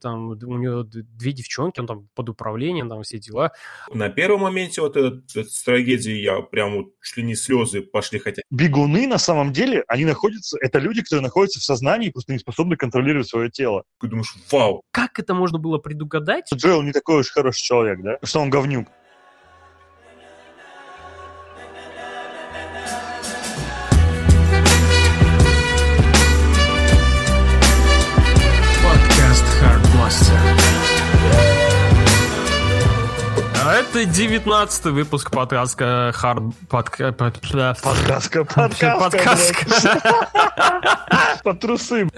там у него две девчонки, он там под управлением, там все дела. На первом моменте вот этот, с трагедией я прям вот чуть не слезы пошли хотя. Бегуны на самом деле, они находятся, это люди, которые находятся в сознании и просто не способны контролировать свое тело. Ты думаешь, вау. Как это можно было предугадать? Джоэл не такой уж хороший человек, да? Что он говнюк. Это девятнадцатый выпуск подкаста Хард... Подка... Под... Подкастка, подкастка. Подкастка. Под трусы.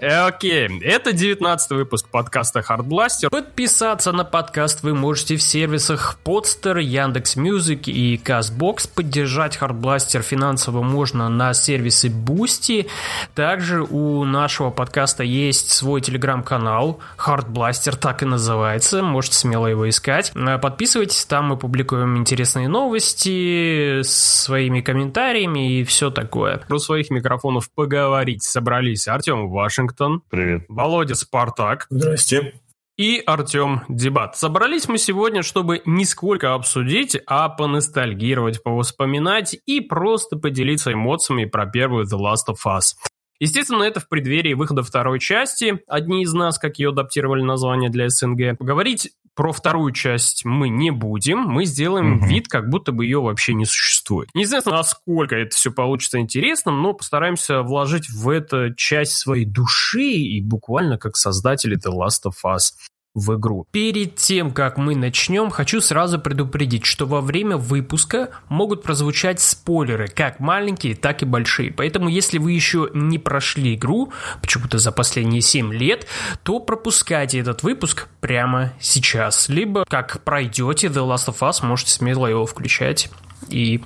Э, окей, это девятнадцатый выпуск подкаста Hardblaster. Подписаться на подкаст вы можете в сервисах Podster, Яндекс Music и Castbox. Поддержать Hardblaster финансово можно на сервисе Boosty. Также у нашего подкаста есть свой телеграм-канал Hardblaster, так и называется. Можете смело его искать. Э, подписывайтесь, там мы публикуем интересные новости с своими комментариями и все такое. Про своих микрофонов поговорить собрались Артем Вашингтон. Привет. Володя Спартак. Здрасте. И Артем Дебат. Собрались мы сегодня, чтобы не сколько обсудить, а поностальгировать, повоспоминать и просто поделиться эмоциями про первую The Last of Us. Естественно, это в преддверии выхода второй части. Одни из нас, как ее адаптировали название для СНГ. Говорить про вторую часть мы не будем. Мы сделаем угу. вид, как будто бы ее вообще не существует. Не знаю, насколько это все получится интересным, но постараемся вложить в это часть своей души и буквально как создатели The Last of Us в игру. Перед тем, как мы начнем, хочу сразу предупредить, что во время выпуска могут прозвучать спойлеры, как маленькие, так и большие. Поэтому, если вы еще не прошли игру, почему-то за последние 7 лет, то пропускайте этот выпуск прямо сейчас. Либо, как пройдете The Last of Us, можете смело его включать и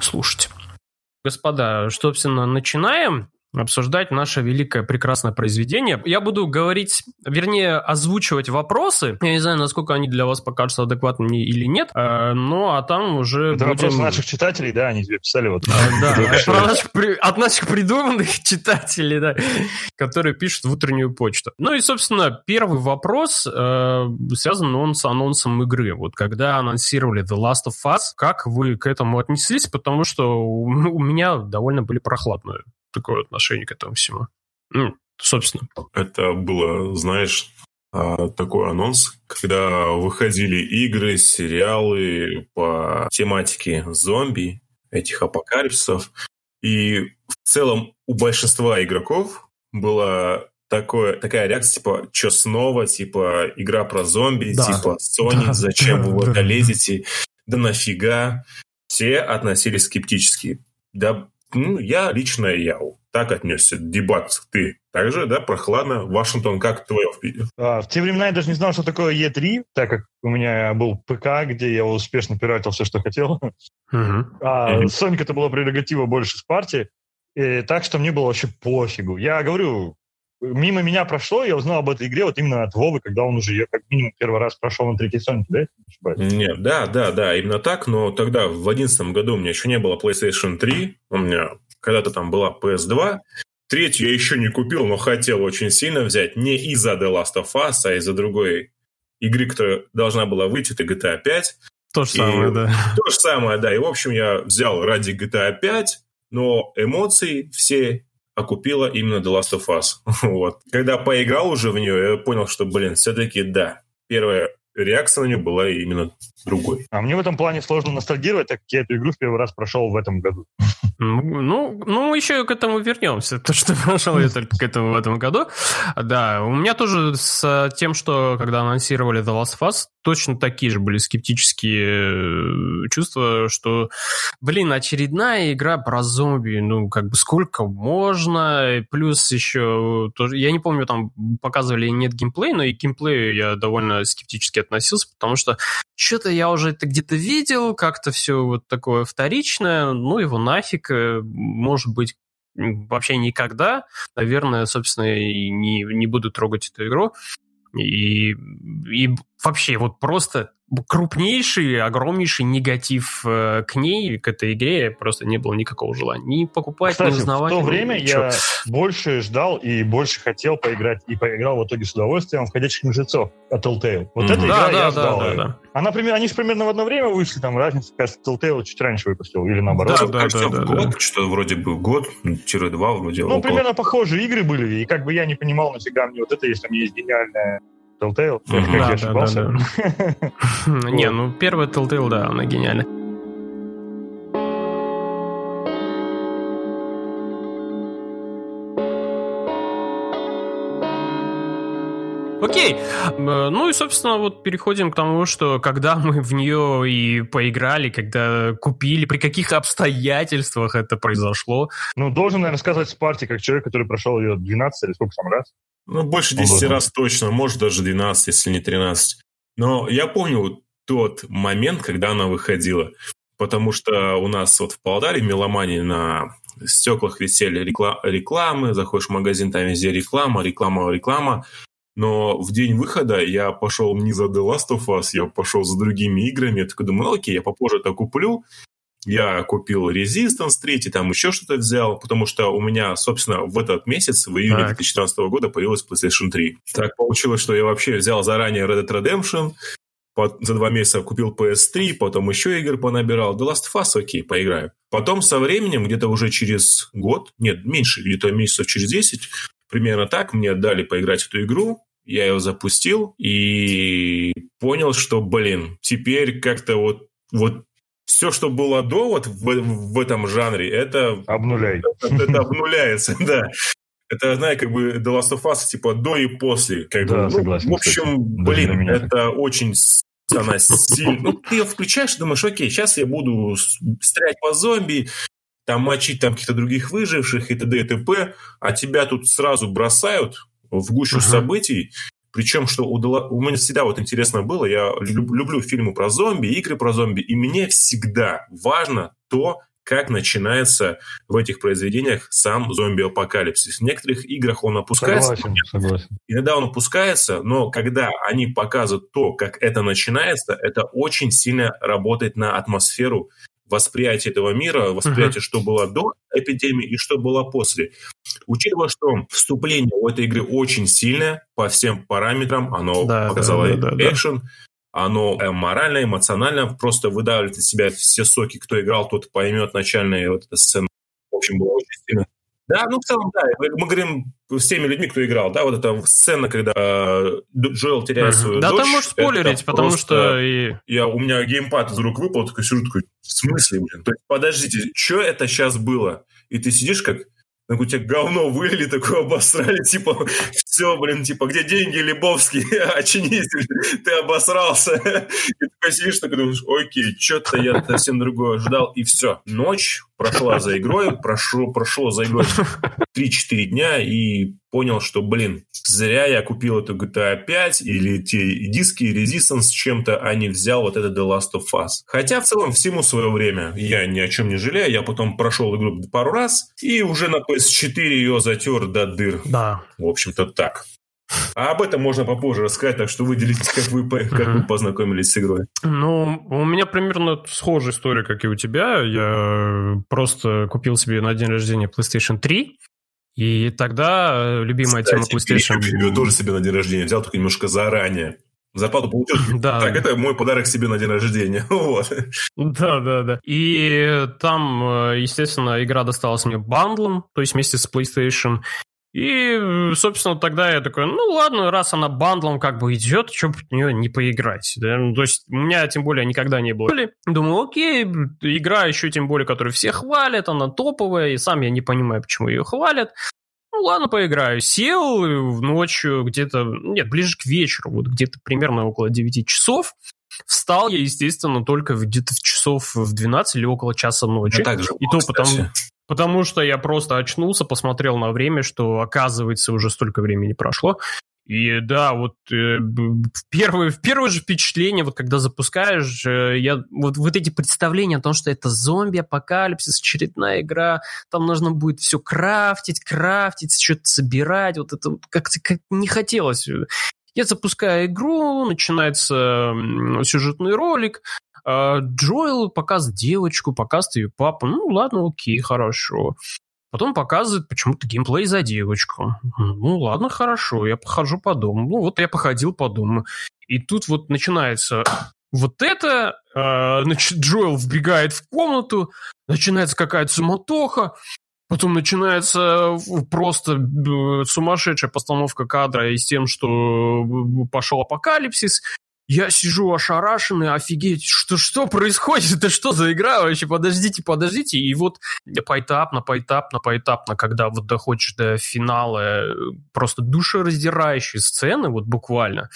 слушать. Господа, собственно, начинаем обсуждать наше великое прекрасное произведение. Я буду говорить, вернее, озвучивать вопросы. Я не знаю, насколько они для вас покажутся адекватными или нет, э, ну а там уже Это будем... вопрос наших читателей, да, они тебе писали вот. Да, от наших придуманных читателей, да, которые пишут в утреннюю почту. Ну и, собственно, первый вопрос э, связан он с анонсом игры. Вот когда анонсировали The Last of Us, как вы к этому отнеслись? Потому что у меня довольно были прохладные такое отношение к этому всему. Ну, собственно. Это было, знаешь, а, такой анонс, когда выходили игры, сериалы по тематике зомби, этих апокалипсисов. И в целом у большинства игроков была такое, такая реакция, типа, что снова, типа, игра про зомби, да. типа, Sony, да, зачем да, вы в это лезете, да нафига. Все относились скептически. Да ну, я лично я так отнесся. Дебат ты также, да, прохладно. Вашингтон, как твое а, В те времена я даже не знал, что такое E3, так как у меня был ПК, где я успешно пиратил все, что хотел. Uh-huh. А. Sonic это была прерогатива больше с партии. И, так что мне было вообще пофигу. Я говорю, мимо меня прошло, я узнал об этой игре вот именно от Вовы, когда он уже ее как минимум первый раз прошел на третьей Sonic, да? Нет, да, да, да, именно так, но тогда в одиннадцатом году у меня еще не было PlayStation 3, у меня когда-то там была PS2, Третью я еще не купил, но хотел очень сильно взять не из-за The Last of Us, а из-за другой игры, которая должна была выйти, это GTA 5. То же самое, да. То же самое, да. И, в общем, я взял ради GTA 5, но эмоции все окупила именно The Last of Us. вот. Когда поиграл уже в нее, я понял, что, блин, все-таки да. Первая реакция на нее была именно другой. А мне в этом плане сложно ностальгировать, так как я эту игру в первый раз прошел в этом году. Ну, ну, еще к этому вернемся. То, что прошел я только к этому в этом году. Да, у меня тоже с тем, что когда анонсировали The Last of Us, точно такие же были скептические э, чувства, что, блин, очередная игра про зомби, ну, как бы сколько можно, плюс еще, тоже, я не помню, там показывали нет геймплей, но и к геймплею я довольно скептически относился, потому что что-то я уже это где-то видел, как-то все вот такое вторичное, ну его нафиг, э, может быть, вообще никогда, наверное, собственно, и не, не буду трогать эту игру. И, и вообще вот просто крупнейший, огромнейший негатив э, к ней, к этой игре, просто не было никакого желания ни покупать, Кстати, ни узнавать. в то время ничего. я больше ждал и больше хотел поиграть, и поиграл в итоге с удовольствием в «Ходячих мертвецов» от Telltale. Вот mm-hmm. эта игра да, я да, ждал. Да, да, Она, они же примерно в одно время вышли, там разница, кажется, Telltale чуть раньше выпустил, или наоборот. Да, да, кажется, да, да, год, да. что вроде бы год-два вроде. Ну, около. примерно похожие игры были, и как бы я не понимал, нафига мне вот это, если у меня есть гениальная Telltale? Mm-hmm. Как да, я ошибался? Да, да, да. Не, ну первая Telltale, да, она гениальна. Окей. Ну и, собственно, вот переходим к тому, что когда мы в нее и поиграли, когда купили, при каких обстоятельствах это произошло. Ну, должен, наверное, сказать Спарти, как человек, который прошел ее 12 или сколько там раз. Ну, больше 10 Он раз точно, может даже 12, если не 13. Но я помню тот момент, когда она выходила. Потому что у нас вот в Павлодаре, в Меломании, на стеклах висели рекламы, заходишь в магазин, там везде реклама, реклама, реклама. Но в день выхода я пошел не за The Last of Us, я пошел за другими играми. Я такой думаю, окей, я попозже это куплю. Я купил Resistance 3, там еще что-то взял, потому что у меня, собственно, в этот месяц, в июне так. 2014 года, появилась PlayStation 3. Так получилось, что я вообще взял заранее Red Dead Redemption, за два месяца купил PS3, потом еще игр понабирал. The Last of Us, окей, поиграю. Потом со временем, где-то уже через год, нет, меньше, где-то месяцев через 10, примерно так, мне дали поиграть в эту игру, я ее запустил и понял, что, блин, теперь как-то вот, вот все, что было до вот в, в этом жанре, это... Обнуляется. Это, это обнуляется, да. Это, знаешь, как бы The Last of Us, типа, до и после. Как да, бы, согласен. В общем, кстати. блин, это очень она сильно... Ну, ты ее включаешь думаешь, окей, сейчас я буду стрелять по зомби, там мочить там каких-то других выживших и т.д. и т.п., а тебя тут сразу бросают в гущу uh-huh. событий, причем, что у, у меня всегда вот интересно было, я люблю фильмы про зомби, игры про зомби, и мне всегда важно то, как начинается в этих произведениях сам зомби-апокалипсис. В некоторых играх он опускается. Согласен, согласен. Иногда он опускается, но когда они показывают то, как это начинается, это очень сильно работает на атмосферу восприятие этого мира, восприятие, uh-huh. что было до эпидемии и что было после. Учитывая, что вступление у этой игры очень сильное по всем параметрам, оно да, показало да, да, экшен, да. оно э, морально, эмоционально просто выдавливает из себя все соки. Кто играл, тот поймет начальную вот эту сцену. В общем, было очень сильно да, ну в целом, да. Мы говорим с теми людьми, кто играл, да, вот эта сцена, когда э, Джоэл теряет uh-huh. свою да, дочь. Да, ты можешь спойлерить, потому просто... что... И... Я, у меня геймпад из рук выпал, такой сижу, такой, в смысле, блин? То есть, подождите, что это сейчас было? И ты сидишь как так у тебя говно вылили, такое обосрали, типа, все, блин, типа, где деньги, Лебовский, очнись, ты обосрался. И такой сидишь, такой думаешь, окей, что-то я совсем другое ждал, и все. Ночь прошла за игрой, прошло, прошло за игрой 3-4 дня, и понял, что, блин, зря я купил эту GTA 5 или те диски Resistance чем-то, а не взял вот это The Last of Us. Хотя в целом всему свое время я ни о чем не жалею. Я потом прошел игру пару раз и уже на PS4 ее затер до дыр. Да. В общем-то так. А об этом можно попозже рассказать, так что выделите, как вы, как вы познакомились с игрой. Ну, у меня примерно схожая история, как и у тебя. Я просто купил себе на день рождения PlayStation 3. И тогда э, любимая Кстати, тема PlayStation... Я тоже себе на день рождения взял, только немножко заранее. Зарплату получил. Да. Так, это мой подарок себе на день рождения. Вот. Да, да, да. И там, э, естественно, игра досталась мне бандлом, то есть вместе с PlayStation. И, собственно, тогда я такой, ну ладно, раз она бандлом как бы идет, что в нее не поиграть? Да? Ну, то есть у меня тем более никогда не было. Думаю, окей, игра еще тем более, которую все хвалят, она топовая, и сам я не понимаю, почему ее хвалят. Ну ладно, поиграю. Сел ночью где-то, нет, ближе к вечеру, вот где-то примерно около 9 часов. Встал я, естественно, только где-то в часов в 12 или около часа ночи. Ну, так же, и то потому, Потому что я просто очнулся, посмотрел на время, что, оказывается, уже столько времени прошло. И да, вот э, первое, первое же впечатление, вот когда запускаешь, э, я, вот, вот эти представления о том, что это зомби-апокалипсис, очередная игра, там нужно будет все крафтить, крафтить, что-то собирать, вот это как-то как не хотелось. Я запускаю игру, начинается сюжетный ролик, Джоэл показывает девочку, показывает ее папу. Ну, ладно, окей, хорошо. Потом показывает почему-то геймплей за девочку. Ну, ладно, хорошо, я похожу по дому. Ну, вот я походил по дому. И тут вот начинается вот это, э, значит, Джоэл вбегает в комнату, начинается какая-то суматоха, потом начинается просто э, сумасшедшая постановка кадра и с тем, что э, пошел апокалипсис, я сижу ошарашенный, офигеть, что, что происходит? Это что за игра вообще? Подождите, подождите. И вот поэтапно, поэтапно, поэтапно, когда вот доходишь до финала, э, просто душераздирающие сцены, вот буквально,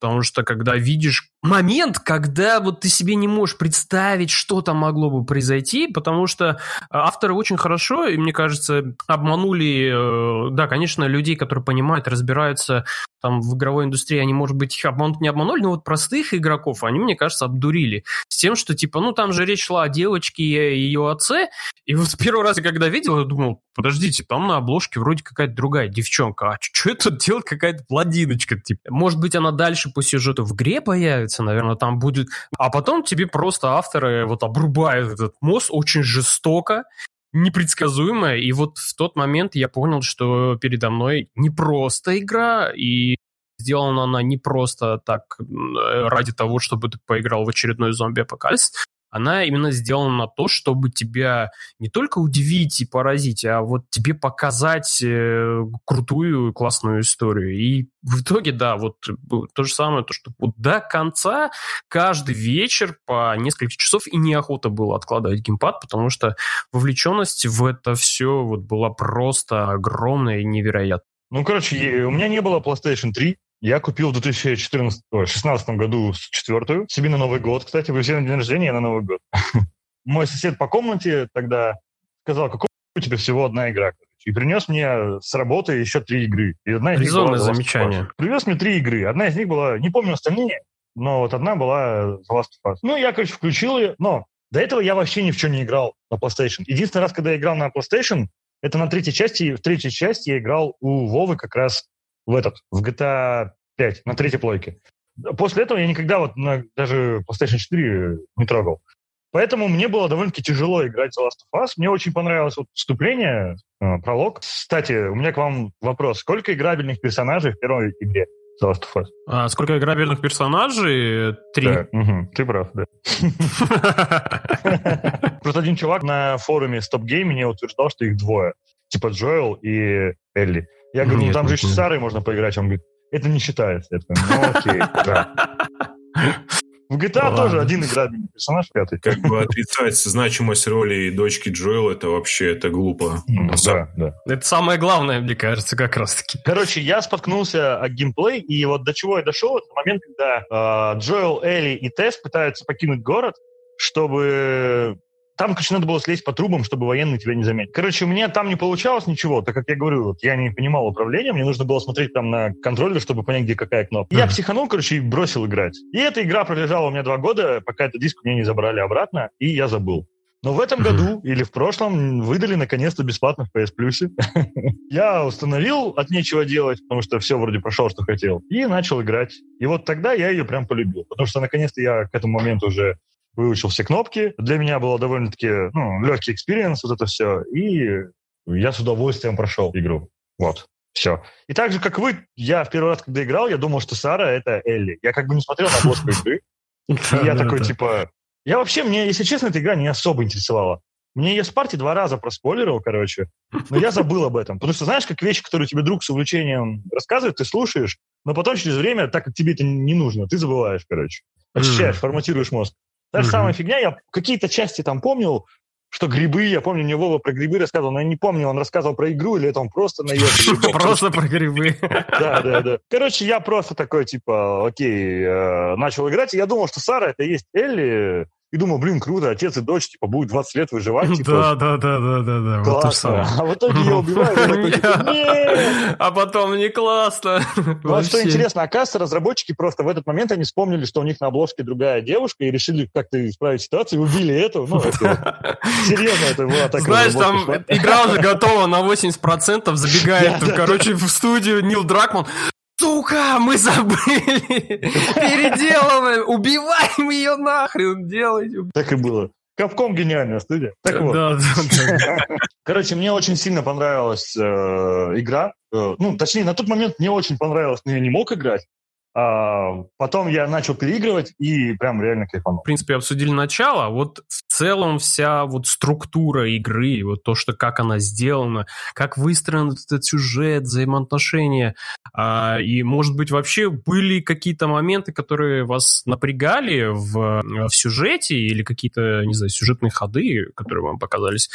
Потому что когда видишь момент, когда вот ты себе не можешь представить, что там могло бы произойти, потому что авторы очень хорошо, и мне кажется, обманули, э, да, конечно, людей, которые понимают, разбираются там в игровой индустрии, они, может быть, их обмануть не обманули, но вот простых игроков они, мне кажется, обдурили. С тем, что, типа, ну, там же речь шла о девочке и ее отце, и вот первый раз, когда видел, я думал, подождите, там на обложке вроде какая-то другая девчонка, а что это делает какая-то бладиночка, типа? Может быть, она дальше по сюжету в игре появится, наверное, там будет... А потом тебе просто авторы вот обрубают этот мост очень жестоко, непредсказуемая, и вот в тот момент я понял, что передо мной не просто игра, и сделана она не просто так ради того, чтобы ты поиграл в очередной зомби-апокалипсис, она именно сделана на то, чтобы тебя не только удивить и поразить, а вот тебе показать э, крутую, классную историю. И в итоге, да, вот то же самое, то, что вот до конца каждый вечер по несколько часов и неохота было откладывать геймпад, потому что вовлеченность в это все вот была просто огромная и невероятная. Ну, короче, у меня не было PlayStation 3, я купил в 2016 году четвертую, себе на Новый год. Кстати, вы все на день рождения, я на Новый год. Мой сосед по комнате тогда сказал, какой у тебя всего одна игра. И принес мне с работы еще три игры. И одна из них была замечание. Привез мне три игры. Одна из них была, не помню остальные, но вот одна была The Last of Us. Ну, я, короче, включил ее, но до этого я вообще ни в чем не играл на PlayStation. Единственный раз, когда я играл на PlayStation, это на третьей части. В третьей части я играл у Вовы как раз в этот, в GTA 5, на третьей плойке. После этого я никогда вот на, даже PlayStation 4 не трогал. Поэтому мне было довольно-таки тяжело играть в Last of Us. Мне очень понравилось вот вступление, э, пролог. Кстати, у меня к вам вопрос. Сколько играбельных персонажей в первой игре The Last of Us? А сколько играбельных персонажей? Три. Да, угу, ты прав, да. Просто один чувак на форуме Stop Game мне утверждал, что их двое. Типа Джоэл и Элли. Я говорю, ну там же еще с Сарой можно поиграть. Он говорит, это не считается. Я такой, ну окей, да. В GTA Ладно. тоже один играбельный персонаж, пятый. Как бы отрицать значимость роли дочки Джоэл, это вообще это глупо. Да, да. Это самое главное, мне кажется, как раз-таки. Короче, я споткнулся о геймплей, и вот до чего я дошел, это момент, когда э, Джоэл, Элли и Тесс пытаются покинуть город, чтобы там, короче, надо было слезть по трубам, чтобы военные тебя не заметили. Короче, у меня там не получалось ничего, так как я говорю, вот, я не понимал управления, мне нужно было смотреть там на контроллер, чтобы понять, где какая кнопка. Я психанул, короче, и бросил играть. И эта игра пролежала у меня два года, пока этот диск мне не забрали обратно, и я забыл. Но в этом году или в прошлом выдали наконец-то бесплатно в PS Plus. я установил от нечего делать, потому что все вроде прошел, что хотел, и начал играть. И вот тогда я ее прям полюбил, потому что наконец-то я к этому моменту уже выучил все кнопки. Для меня было довольно-таки ну, легкий experience, вот это все. И я с удовольствием прошел игру. Вот. Все. И так же, как вы, я в первый раз, когда играл, я думал, что Сара — это Элли. Я как бы не смотрел на обложку игры. Я такой, типа... Я вообще, мне, если честно, эта игра не особо интересовала. Мне ее с партии два раза проспойлерил, короче, но я забыл об этом. Потому что знаешь, как вещи, которые тебе друг с увлечением рассказывает, ты слушаешь, но потом через время, так как тебе это не нужно, ты забываешь, короче. Очищаешь, форматируешь мозг. Та же самая фигня, я какие-то части там помнил, что грибы, я помню, мне Вова про грибы рассказывал, но я не помню, он рассказывал про игру или это он просто наел Просто про грибы. Да, да, да. Короче, я просто такой, типа, окей, э, начал играть, и я думал, что Сара это есть Элли, и думал, блин, круто, отец и дочь, типа, будут 20 лет выживать. Типа, да, да, да, да, да, да. Классно. А в итоге я убиваю, я такой, типа, А потом не классно. Ну, а что интересно, оказывается, разработчики просто в этот момент они вспомнили, что у них на обложке другая девушка, и решили как-то исправить ситуацию, убили эту. Ну, серьезно, это была такая Знаешь, там игра уже готова на 80%, забегает, короче, в студию Нил Дракман. Сука, мы забыли, переделываем, убиваем ее нахрен, делайте. Так и было. Капком гениальная студия. Так вот. Да, да, да. Короче, мне очень сильно понравилась э, игра. Э, ну, точнее, на тот момент мне очень понравилось, но я не мог играть. А, потом я начал переигрывать и прям реально кайфанул. В принципе, обсудили начало, а вот в целом вся вот структура игры, вот то, что как она сделана, как выстроен этот сюжет, взаимоотношения, а, и, может быть, вообще были какие-то моменты, которые вас напрягали в, в сюжете или какие-то, не знаю, сюжетные ходы, которые вам показались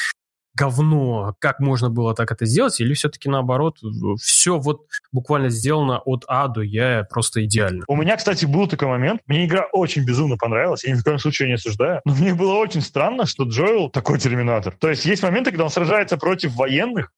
говно, как можно было так это сделать, или все-таки наоборот, все вот буквально сделано от А до Я просто идеально. У меня, кстати, был такой момент, мне игра очень безумно понравилась, я ни в коем случае не осуждаю, но мне было очень странно, что Джоэл такой терминатор. То есть есть моменты, когда он сражается против военных,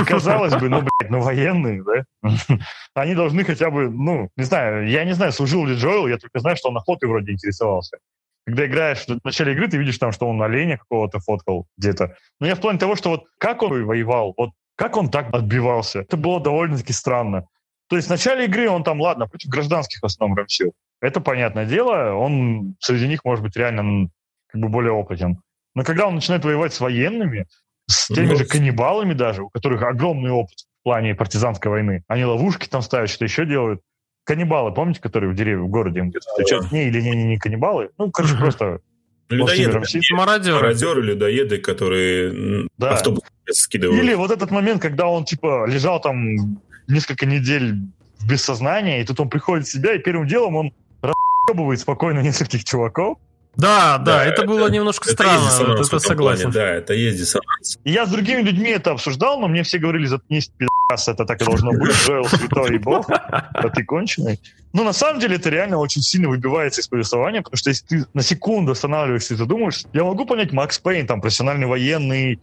и казалось бы, ну, блядь, ну военные, да? Они должны хотя бы, ну, не знаю, я не знаю, служил ли Джоэл, я только знаю, что он охотой вроде интересовался когда играешь в начале игры, ты видишь там, что он оленя какого-то фоткал где-то. Но я в плане того, что вот как он воевал, вот как он так отбивался, это было довольно-таки странно. То есть в начале игры он там, ладно, против гражданских в основном рамсил. Это понятное дело, он среди них может быть реально как бы более опытен. Но когда он начинает воевать с военными, с теми ну, же каннибалами даже, у которых огромный опыт в плане партизанской войны, они ловушки там ставят, что еще делают, каннибалы, помните, которые в дереве, в городе где-то встречаются? Не, или не, не, не каннибалы. Ну, короче, просто Людоеды, мародеры. Мародеры, людоеды, которые да. автобус скидывают. Или вот этот момент, когда он, типа, лежал там несколько недель без сознания, и тут он приходит в себя, и первым делом он расъебывает спокойно нескольких чуваков, да, да, да это, это было немножко это странно, вот это согласен. Плане, да, это есть диссонанс. Я с другими людьми это обсуждал, но мне все говорили, заткнись, пи***ас, это так и должно быть, Джоэл святой и бог, а ты конченый. Но на самом деле это реально очень сильно выбивается из повествования, потому что если ты на секунду останавливаешься и задумаешься, я могу понять Макс Пейн, там, профессиональный военный,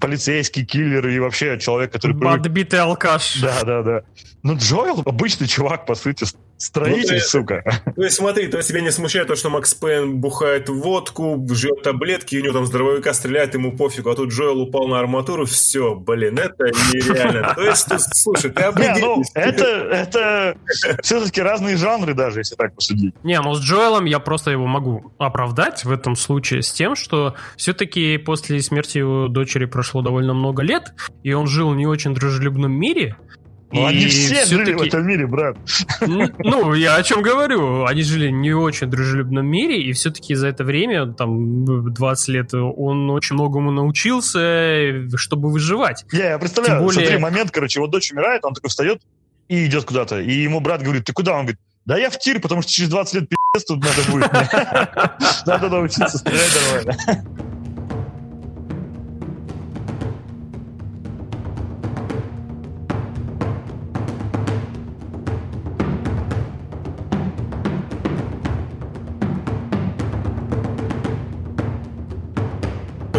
полицейский киллер и вообще человек, который... Отбитый алкаш. Да, да, да. Но Джоэл обычный чувак, по сути, Строитель, ну, сука. То есть смотри, то есть тебя не смущает то, что Макс Пейн бухает водку, жрет таблетки, и у него там здоровяка стреляет, ему пофигу, а тут Джоэл упал на арматуру, все, блин, это нереально. То есть, слушай, ты определись. Не, ну, это, это все-таки разные жанры даже, если так посудить. Не, ну с Джоэлом я просто его могу оправдать в этом случае с тем, что все-таки после смерти его дочери прошло довольно много лет, и он жил в не очень дружелюбном мире, ну, они все жили в этом мире, брат. Ну, я о чем говорю. Они жили не очень дружелюбном мире, и все-таки за это время, там, 20 лет, он очень многому научился, чтобы выживать. Я, я представляю, более... смотри, момент, короче, вот дочь умирает, он такой встает и идет куда-то. И ему брат говорит, ты куда? Он говорит, да я в тир, потому что через 20 лет пи***ц тут надо будет. Надо научиться стрелять нормально.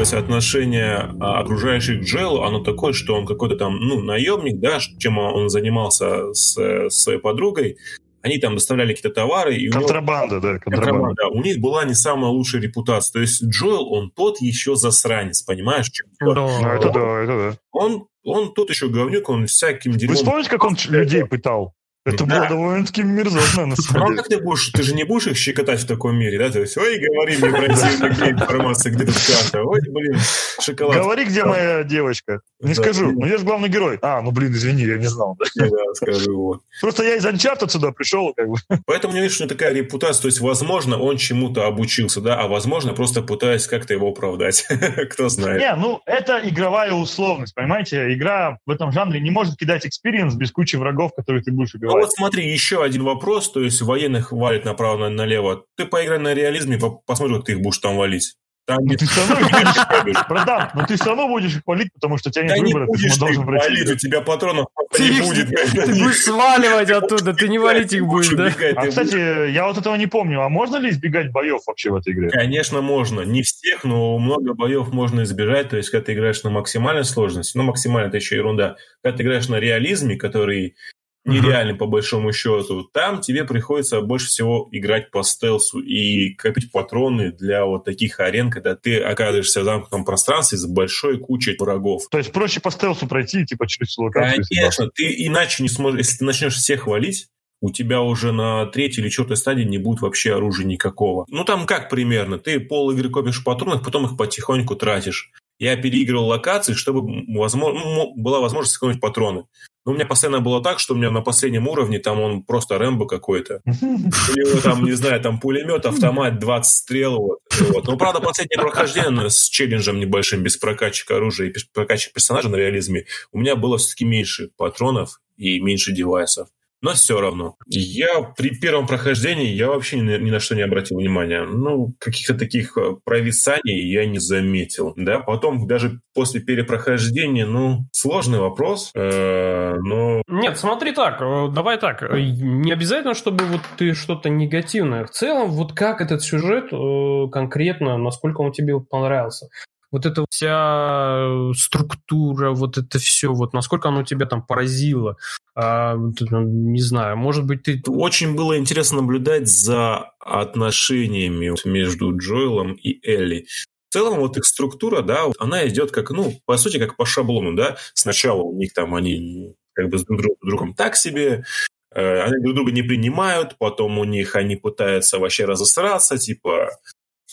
Есть отношение а, окружающих к Джелу, оно такое, что он какой-то там, ну, наемник, да, чем он занимался с, с своей подругой. Они там доставляли какие-то товары. И контрабанда, него... да, контрабанда. контрабанда. У них была не самая лучшая репутация. То есть Джоэл, он тот еще засранец, понимаешь? Чем да. Ну, это да, это да. Он, он тот еще говнюк, он всяким дерьмом... Вы вспомните, как он людей пытал? Это да. было довольно-таки мерзотно, на самом деле. как ты будешь, ты же не будешь их щекотать в таком мире, да? То есть, ой, говори мне противно, где информация, где тут карта, ой, блин, шоколад. Говори, где моя девочка. Не скажу, ну я же главный герой. А, ну блин, извини, я не знал. Да, скажу, вот. Просто я из Uncharted сюда пришел, как бы. Поэтому мне видишь, что такая репутация, то есть, возможно, он чему-то обучился, да, а возможно, просто пытаясь как-то его оправдать. Кто знает. Не, ну, это игровая условность, понимаете? Игра в этом жанре не может кидать experience без кучи врагов, которые ты будешь убивать вот смотри, еще один вопрос, то есть военных валит направо-налево. Ты поиграй на реализме, посмотри, как ты их будешь там валить. Там ну, ты все равно будешь, братан, но ты все равно будешь их валить, потому что у тебя нет да выбора, не будешь ты должен пройти. валить, у тебя патронов ты не будет. Ты будешь сваливать оттуда, ты не валить их будешь, да? А, кстати, я вот этого не помню, а можно ли избегать боев вообще в этой игре? Конечно, можно. Не всех, но много боев можно избежать, то есть, когда ты играешь на максимальной сложности, ну, максимально это еще ерунда, когда ты играешь на реализме, который нереальный по большому счету. Там тебе приходится больше всего играть по стелсу и копить патроны для вот таких арен, когда ты оказываешься в замкнутом пространстве с большой кучей врагов. То есть проще по стелсу пройти, типа через локацию? Конечно, ты иначе не сможешь, если ты начнешь всех валить, у тебя уже на третьей или четвертой стадии не будет вообще оружия никакого. Ну, там как примерно? Ты пол игры копишь патронов, потом их потихоньку тратишь. Я переигрывал локации, чтобы возможно, ну, была возможность сэкономить патроны. Но у меня постоянно было так, что у меня на последнем уровне там он просто Рэмбо какой-то. У него там, не знаю, там пулемет, автомат, 20 стрел. Вот, вот. Но, правда, последнее прохождение с челленджем небольшим, без прокачки оружия и без прокачки персонажа на реализме, у меня было все-таки меньше патронов и меньше девайсов но все равно. Я при первом прохождении я вообще ни, ни на что не обратил внимания. Ну, каких-то таких э, провисаний я не заметил. Да, потом даже после перепрохождения, ну, сложный вопрос, э, но... Нет, смотри так, э, давай так. Э, не обязательно, чтобы вот ты что-то негативное. В целом, вот как этот сюжет конкретно, насколько он тебе понравился вот эта вся структура, вот это все, вот насколько оно тебя там поразило, а, не знаю, может быть ты... Очень было интересно наблюдать за отношениями между Джоэлом и Элли. В целом вот их структура, да, она идет как, ну, по сути, как по шаблону, да. Сначала у них там они как бы с друг другом так себе, э, они друг друга не принимают, потом у них они пытаются вообще разосраться, типа,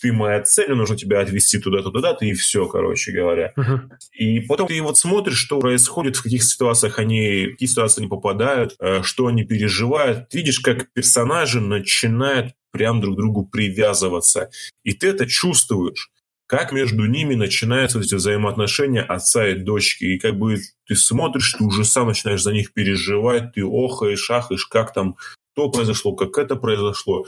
ты моя цель, нужно тебя отвезти туда-то, туда-то, и все, короче говоря. Uh-huh. И потом ты вот смотришь, что происходит, в каких ситуациях они, в какие ситуации они попадают, э, что они переживают. Ты видишь, как персонажи начинают прям друг к другу привязываться. И ты это чувствуешь как между ними начинаются эти взаимоотношения отца и дочки. И как бы ты смотришь, ты уже сам начинаешь за них переживать, ты охаешь, ахаешь, как там то произошло, как это произошло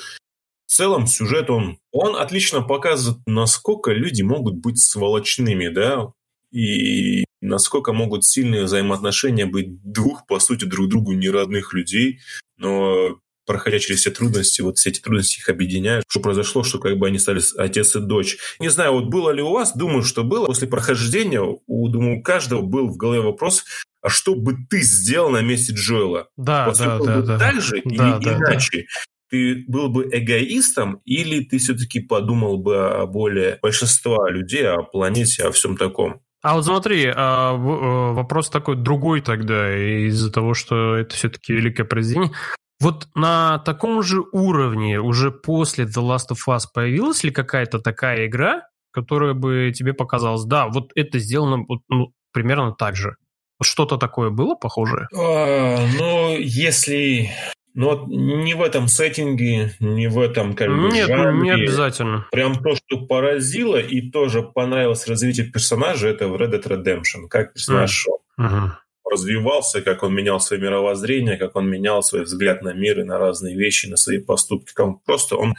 целом сюжет, он, он отлично показывает, насколько люди могут быть сволочными, да, и насколько могут сильные взаимоотношения быть двух, по сути, друг другу неродных людей, но проходя через все трудности, вот все эти трудности их объединяют. Что произошло, что как бы они стали отец и дочь. Не знаю, вот было ли у вас, думаю, что было. После прохождения, у, думаю, у каждого был в голове вопрос, а что бы ты сделал на месте Джоэла? Да, да, да, да. Так же да, или да, иначе? Да ты был бы эгоистом или ты все-таки подумал бы о более большинства людей, о планете, о всем таком? А вот смотри, а, э, вопрос такой другой тогда, из-за того, что это все-таки великое произведение. Вот на таком же уровне уже после The Last of Us появилась ли какая-то такая игра, которая бы тебе показалась, да, вот это сделано вот, ну, примерно так же? Что-то такое было похожее? А, ну, если но не в этом сеттинге, не в этом как бы, Нет, жанре. не обязательно. Прям то, что поразило и тоже понравилось развитие персонажа, это в Red Dead Redemption. Как персонаж mm. развивался, как он менял свое мировоззрение, как он менял свой взгляд на мир и на разные вещи, на свои поступки. Как он просто он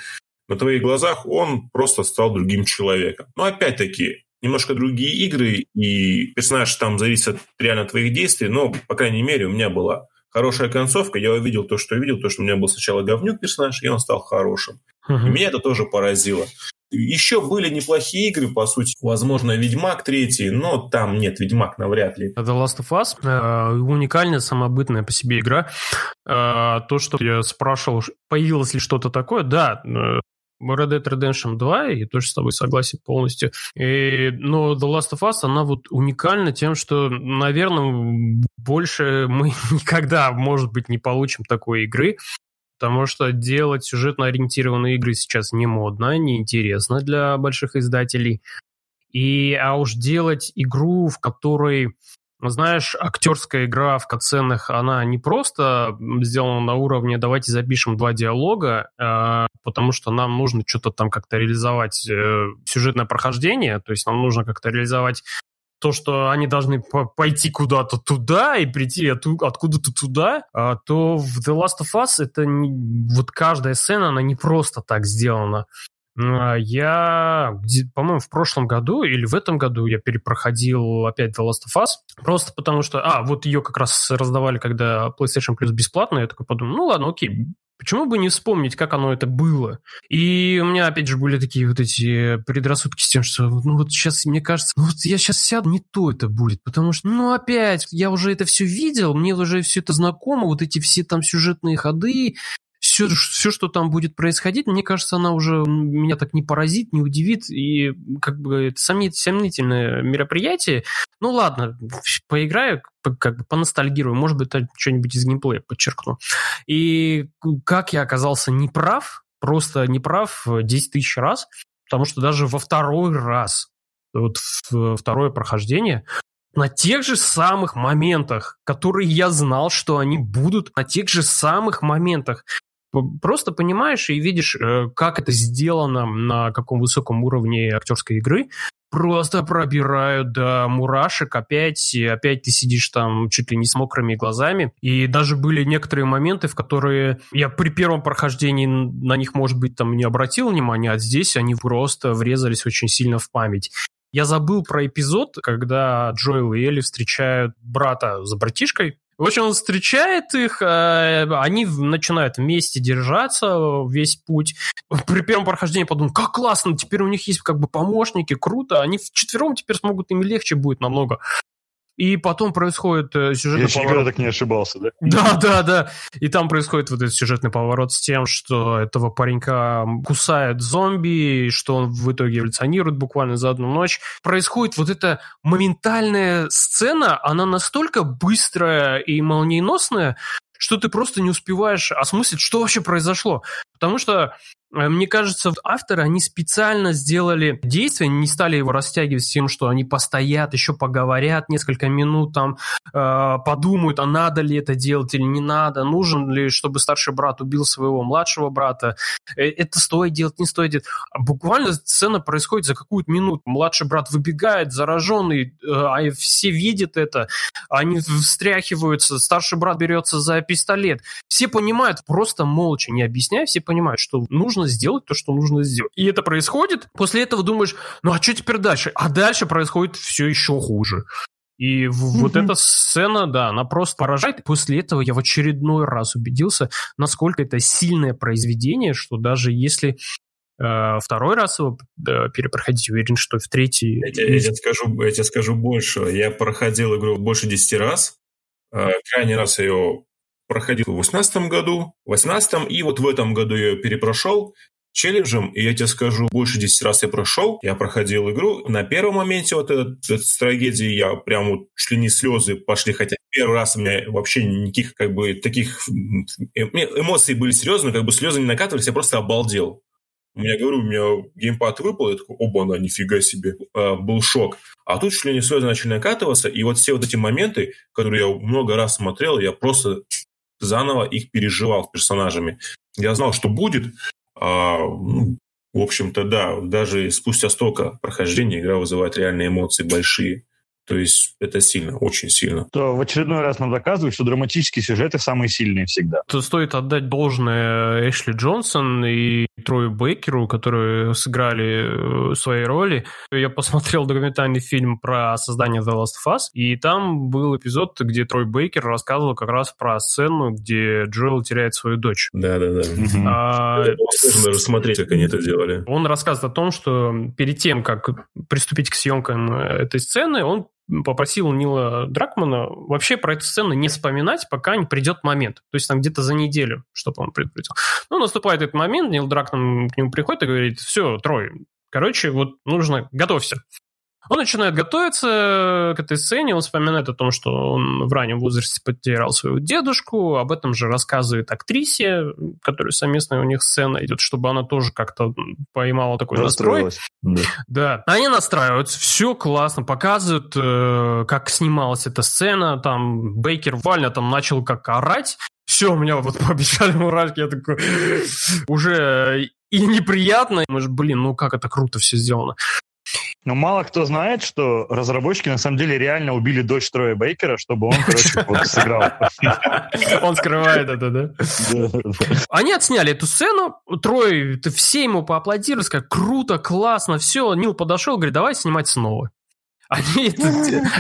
на твоих глазах он просто стал другим человеком. Но опять-таки, немножко другие игры, и персонаж там зависит реально от твоих действий, но, по крайней мере, у меня была хорошая концовка, я увидел то, что увидел, то, что у меня был сначала говнюк персонаж, и он стал хорошим. Uh-huh. И меня это тоже поразило. Еще были неплохие игры, по сути. Возможно, Ведьмак третий, но там нет, Ведьмак навряд ли. The Last of Us э, уникальная, самобытная по себе игра. Э, то, что я спрашивал, появилось ли что-то такое, да, э, Red Dead Redemption 2, и тоже с тобой согласен полностью. И, но The Last of Us, она вот уникальна тем, что, наверное, больше мы никогда, может быть, не получим такой игры, потому что делать сюжетно ориентированные игры сейчас не модно, не интересно для больших издателей. И, а уж делать игру, в которой знаешь, актерская игра в катсценах, она не просто сделана на уровне «давайте запишем два диалога», э, потому что нам нужно что-то там как-то реализовать э, сюжетное прохождение, то есть нам нужно как-то реализовать то, что они должны пойти куда-то туда и прийти откуда-то туда, а, то в The Last of Us это не, вот каждая сцена, она не просто так сделана. А, я, по-моему, в прошлом году или в этом году я перепроходил опять The Last of Us, просто потому что, а, вот ее как раз раздавали, когда PlayStation Plus бесплатно, я такой подумал, ну ладно, окей, Почему бы не вспомнить, как оно это было? И у меня, опять же, были такие вот эти предрассудки с тем, что ну вот сейчас, мне кажется, ну вот я сейчас сяду, не то это будет, потому что, ну опять, я уже это все видел, мне уже все это знакомо, вот эти все там сюжетные ходы, все, все, что там будет происходить, мне кажется, она уже меня так не поразит, не удивит, и как бы это сомнительное мероприятие. Ну ладно, поиграю, как бы поностальгирую, может быть, что-нибудь из геймплея подчеркну. И как я оказался неправ, просто неправ 10 тысяч раз, потому что даже во второй раз, вот второе прохождение, на тех же самых моментах, которые я знал, что они будут, на тех же самых моментах. Просто понимаешь и видишь, э, как это сделано, на каком высоком уровне актерской игры. Просто пробирают до мурашек опять, и опять ты сидишь там чуть ли не с мокрыми глазами. И даже были некоторые моменты, в которые я при первом прохождении на них, может быть, там не обратил внимания, а здесь они просто врезались очень сильно в память. Я забыл про эпизод, когда Джоэл и Элли встречают брата за братишкой, в общем, он встречает их, э, они начинают вместе держаться весь путь. При первом прохождении подумал, как классно, теперь у них есть как бы помощники, круто, они вчетвером теперь смогут, им легче будет намного. И потом происходит э, сюжетный Я поворот. Я так не ошибался, да? Да, да, да. И там происходит вот этот сюжетный поворот с тем, что этого паренька кусает зомби, что он в итоге эволюционирует буквально за одну ночь. Происходит вот эта моментальная сцена, она настолько быстрая и молниеносная, что ты просто не успеваешь осмыслить, что вообще произошло. Потому что мне кажется, авторы, они специально сделали действие, не стали его растягивать с тем, что они постоят, еще поговорят несколько минут, там, э, подумают, а надо ли это делать или не надо, нужен ли, чтобы старший брат убил своего младшего брата, э, это стоит делать, не стоит делать. А буквально сцена происходит за какую-то минуту. Младший брат выбегает, зараженный, э, а все видят это, они встряхиваются, старший брат берется за пистолет. Все понимают, просто молча, не объясняя, все понимают, что нужно нужно сделать то, что нужно сделать. И это происходит. После этого думаешь, ну а что теперь дальше? А дальше происходит все еще хуже. И mm-hmm. вот эта сцена, да, она просто поражает. После этого я в очередной раз убедился, насколько это сильное произведение, что даже если э, второй раз его э, перепроходить, уверен, что в третий... Я, я, я, тебе скажу, я тебе скажу больше. Я проходил игру больше 10 раз. Э, крайний раз я ее проходил в 2018 году, в 2018 и вот в этом году я ее перепрошел челленджем, и я тебе скажу, больше 10 раз я прошел, я проходил игру. На первом моменте вот этот, этот с трагедии я прям вот чуть ли не слезы пошли, хотя первый раз у меня вообще никаких как бы таких эмоций были серьезные, как бы слезы не накатывались, я просто обалдел. У меня, говорю, у меня геймпад выпал, я такой, оба, на нифига себе, а, был шок. А тут чуть ли не слезы начали накатываться, и вот все вот эти моменты, которые я много раз смотрел, я просто заново их переживал с персонажами. Я знал, что будет. А, ну, в общем-то, да, даже спустя столько прохождения игра вызывает реальные эмоции большие. То есть это сильно, очень сильно. То в очередной раз нам доказывают, что драматические сюжеты самые сильные всегда. Тут стоит отдать должное Эшли Джонсон и Трою Бейкеру, которые сыграли э, свои роли. Я посмотрел документальный фильм про создание The Last of Us, и там был эпизод, где Трой Бейкер рассказывал как раз про сцену, где Джоэл теряет свою дочь. Да-да-да. А, даже смотреть, как они это делали. Он рассказывает о том, что перед тем, как приступить к съемкам этой сцены, он попросил Нила Дракмана вообще про эту сцену не вспоминать, пока не придет момент. То есть там где-то за неделю, чтобы он предупредил. Ну, наступает этот момент, Нил Дракман к нему приходит и говорит, все, Трой, короче, вот нужно, готовься. Он начинает готовиться к этой сцене, он вспоминает о том, что он в раннем возрасте потерял своего дедушку, об этом же рассказывает актрисе, которая совместная у них сцена идет, чтобы она тоже как-то поймала такой настрой. Да. да. Они настраиваются, все классно, показывают, э, как снималась эта сцена, там Бейкер Вальня там начал как орать, все, у меня вот пообещали мурашки, я такой уже и неприятно. Может, блин, ну как это круто все сделано. Но мало кто знает, что разработчики на самом деле реально убили дочь Троя Бейкера, чтобы он, короче, сыграл. Он скрывает это, да? Они отсняли эту сцену, Трой, все ему поаплодировали, сказали, круто, классно, все. Нил подошел, говорит, давай снимать снова. Они,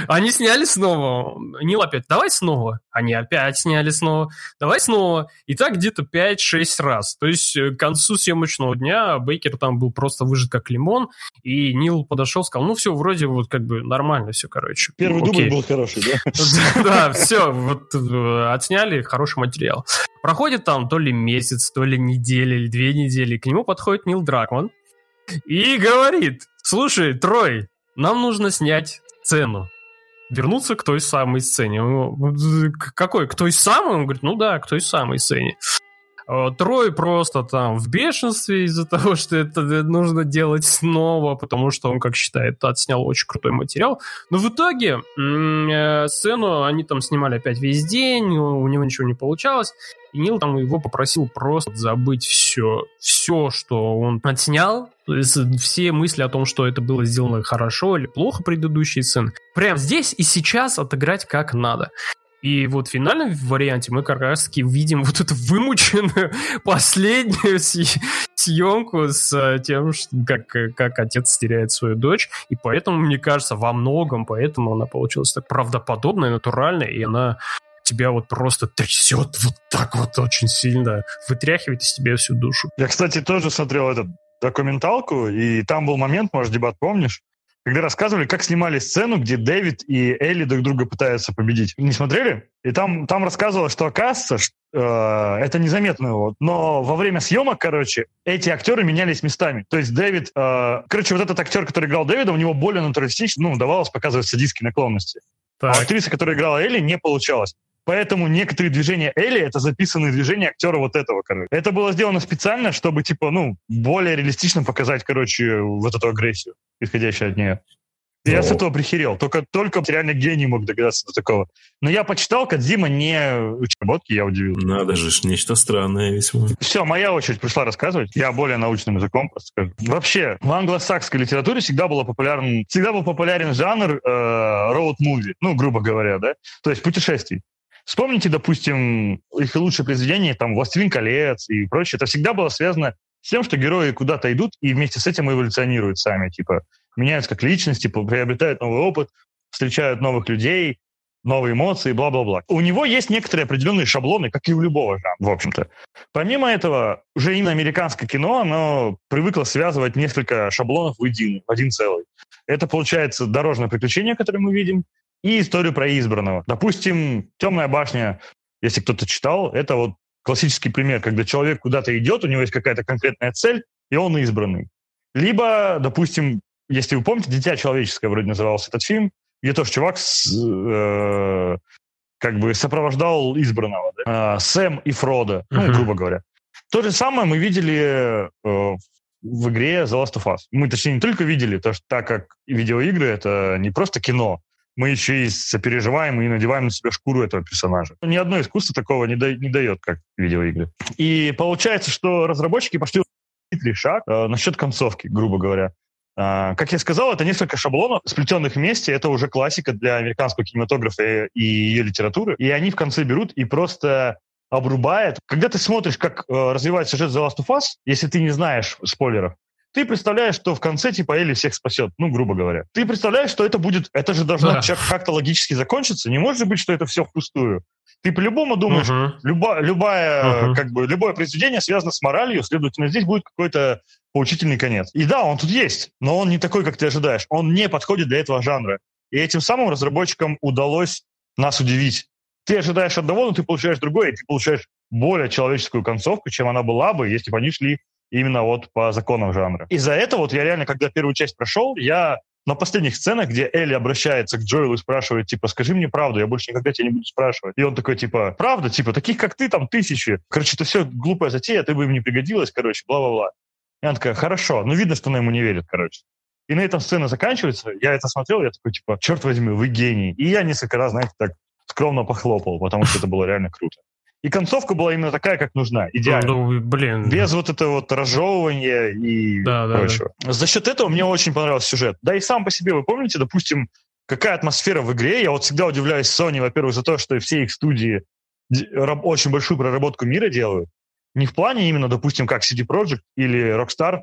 они сняли снова. Нил опять, давай снова. Они опять сняли снова. Давай снова. И так где-то 5-6 раз. То есть э, к концу съемочного дня Бейкер там был просто выжат как лимон. И Нил подошел, сказал, ну все, вроде вот как бы нормально все, короче. Первый ну, дубль был хороший, да? Да, все, вот э, отсняли хороший материал. Проходит там то ли месяц, то ли неделя, или две недели. К нему подходит Нил Дракман и говорит, слушай, Трой, нам нужно снять сцену. Вернуться к той самой сцене. Какой? К той самой? Он говорит, ну да, к той самой сцене. А, Трой просто там в бешенстве из-за того, что это нужно делать снова, потому что он, как считает, отснял очень крутой материал. Но в итоге э, сцену они там снимали опять весь день, у него ничего не получалось. И Нил там его попросил просто забыть все, все, что он отснял, то есть все мысли о том, что это было сделано хорошо или плохо предыдущие сцены, прямо здесь и сейчас отыграть как надо. И вот в финальном варианте мы как раз таки видим вот эту вымученную последнюю съемку с э, тем, как, как отец теряет свою дочь. И поэтому, мне кажется, во многом поэтому она получилась так правдоподобная, натуральная, и она тебя вот просто трясет вот так вот очень сильно, вытряхивает из тебя всю душу. Я, кстати, тоже смотрел эту документалку, и там был момент, может, дебат помнишь, когда рассказывали, как снимали сцену, где Дэвид и Элли друг друга пытаются победить. Не смотрели? И там, там рассказывалось, что оказывается, что, э, это незаметно, вот, но во время съемок, короче, эти актеры менялись местами. То есть Дэвид, э, короче, вот этот актер, который играл Дэвида, у него более натуралистично, ну, удавалось показывать садистские наклонности. А так. А актриса, которая играла Элли, не получалось. Поэтому некоторые движения Элли — это записанные движения актера вот этого, короче. Это было сделано специально, чтобы, типа, ну, более реалистично показать, короче, вот эту агрессию, исходящую от нее. Я с этого прихерел. Только, только реально гений мог догадаться до такого. Но я почитал, Кадзима не учеботки, я удивился. Надо же, нечто странное весьма. Все, моя очередь пришла рассказывать. Я более научным языком просто скажу. Вообще, в англосакской литературе всегда, было популярен, всегда был популярен жанр роуд-муви, ну, грубо говоря, да? То есть путешествий. Вспомните, допустим, их лучшие произведения, там, «Властелин колец» и прочее. Это всегда было связано с тем, что герои куда-то идут и вместе с этим эволюционируют сами, типа, меняются как личности, приобретают новый опыт, встречают новых людей, новые эмоции, бла-бла-бла. У него есть некоторые определенные шаблоны, как и у любого жанра, в общем-то. Помимо этого, уже именно американское кино, оно привыкло связывать несколько шаблонов в один, в один целый. Это, получается, дорожное приключение, которое мы видим, и историю про избранного. Допустим, «Темная башня», если кто-то читал, это вот классический пример, когда человек куда-то идет, у него есть какая-то конкретная цель, и он избранный. Либо, допустим, если вы помните, «Дитя человеческое» вроде назывался этот фильм, где тоже чувак с, э, как бы сопровождал избранного. Да? Э, Сэм и Фродо, ну, грубо говоря. То же самое мы видели э, в игре The Last of Us. Мы, точнее, не только видели, то, что, так как видеоигры — это не просто кино, мы еще и сопереживаем и надеваем на себя шкуру этого персонажа. Ни одно искусство такого не, да, не дает, как видеоигры. И получается, что разработчики пошли хитрый шаг э, насчет концовки, грубо говоря. Uh, как я сказал, это несколько шаблонов, сплетенных вместе. Это уже классика для американского кинематографа и ее литературы. И они в конце берут и просто обрубает. Когда ты смотришь, как э, развивается сюжет The Last of Us, если ты не знаешь спойлеров, ты представляешь, что в конце типа Элли всех спасет, ну, грубо говоря. Ты представляешь, что это будет, это же должно да. как-то логически закончиться. Не может быть, что это все впустую. Ты по-любому думаешь, uh-huh. люба, любая, uh-huh. как бы, любое произведение связано с моралью, следовательно, здесь будет какой-то поучительный конец. И да, он тут есть, но он не такой, как ты ожидаешь. Он не подходит для этого жанра. И этим самым разработчикам удалось нас удивить. Ты ожидаешь одного, но ты получаешь другое, и ты получаешь более человеческую концовку, чем она была бы, если бы они шли именно вот по законам жанра. Из-за этого вот я реально, когда первую часть прошел, я на последних сценах, где Элли обращается к Джоэлу и спрашивает, типа, скажи мне правду, я больше никогда тебя не буду спрашивать. И он такой, типа, правда? Типа, таких, как ты, там тысячи. Короче, это все глупая затея, ты бы им не пригодилась, короче, бла-бла-бла. И она такая, хорошо. Ну, видно, что она ему не верит, короче. И на этом сцена заканчивается. Я это смотрел, я такой, типа, черт возьми, вы гений. И я несколько раз, знаете, так скромно похлопал, потому что это было реально круто. И концовка была именно такая, как нужна, идеально. Ну, блин. Без вот этого вот разжевывания и да, прочего. Да, да. За счет этого мне очень понравился сюжет. Да и сам по себе, вы помните, допустим, какая атмосфера в игре? Я вот всегда удивляюсь Sony, во-первых, за то, что все их студии очень большую проработку мира делают. Не в плане именно, допустим, как CD Projekt или Rockstar,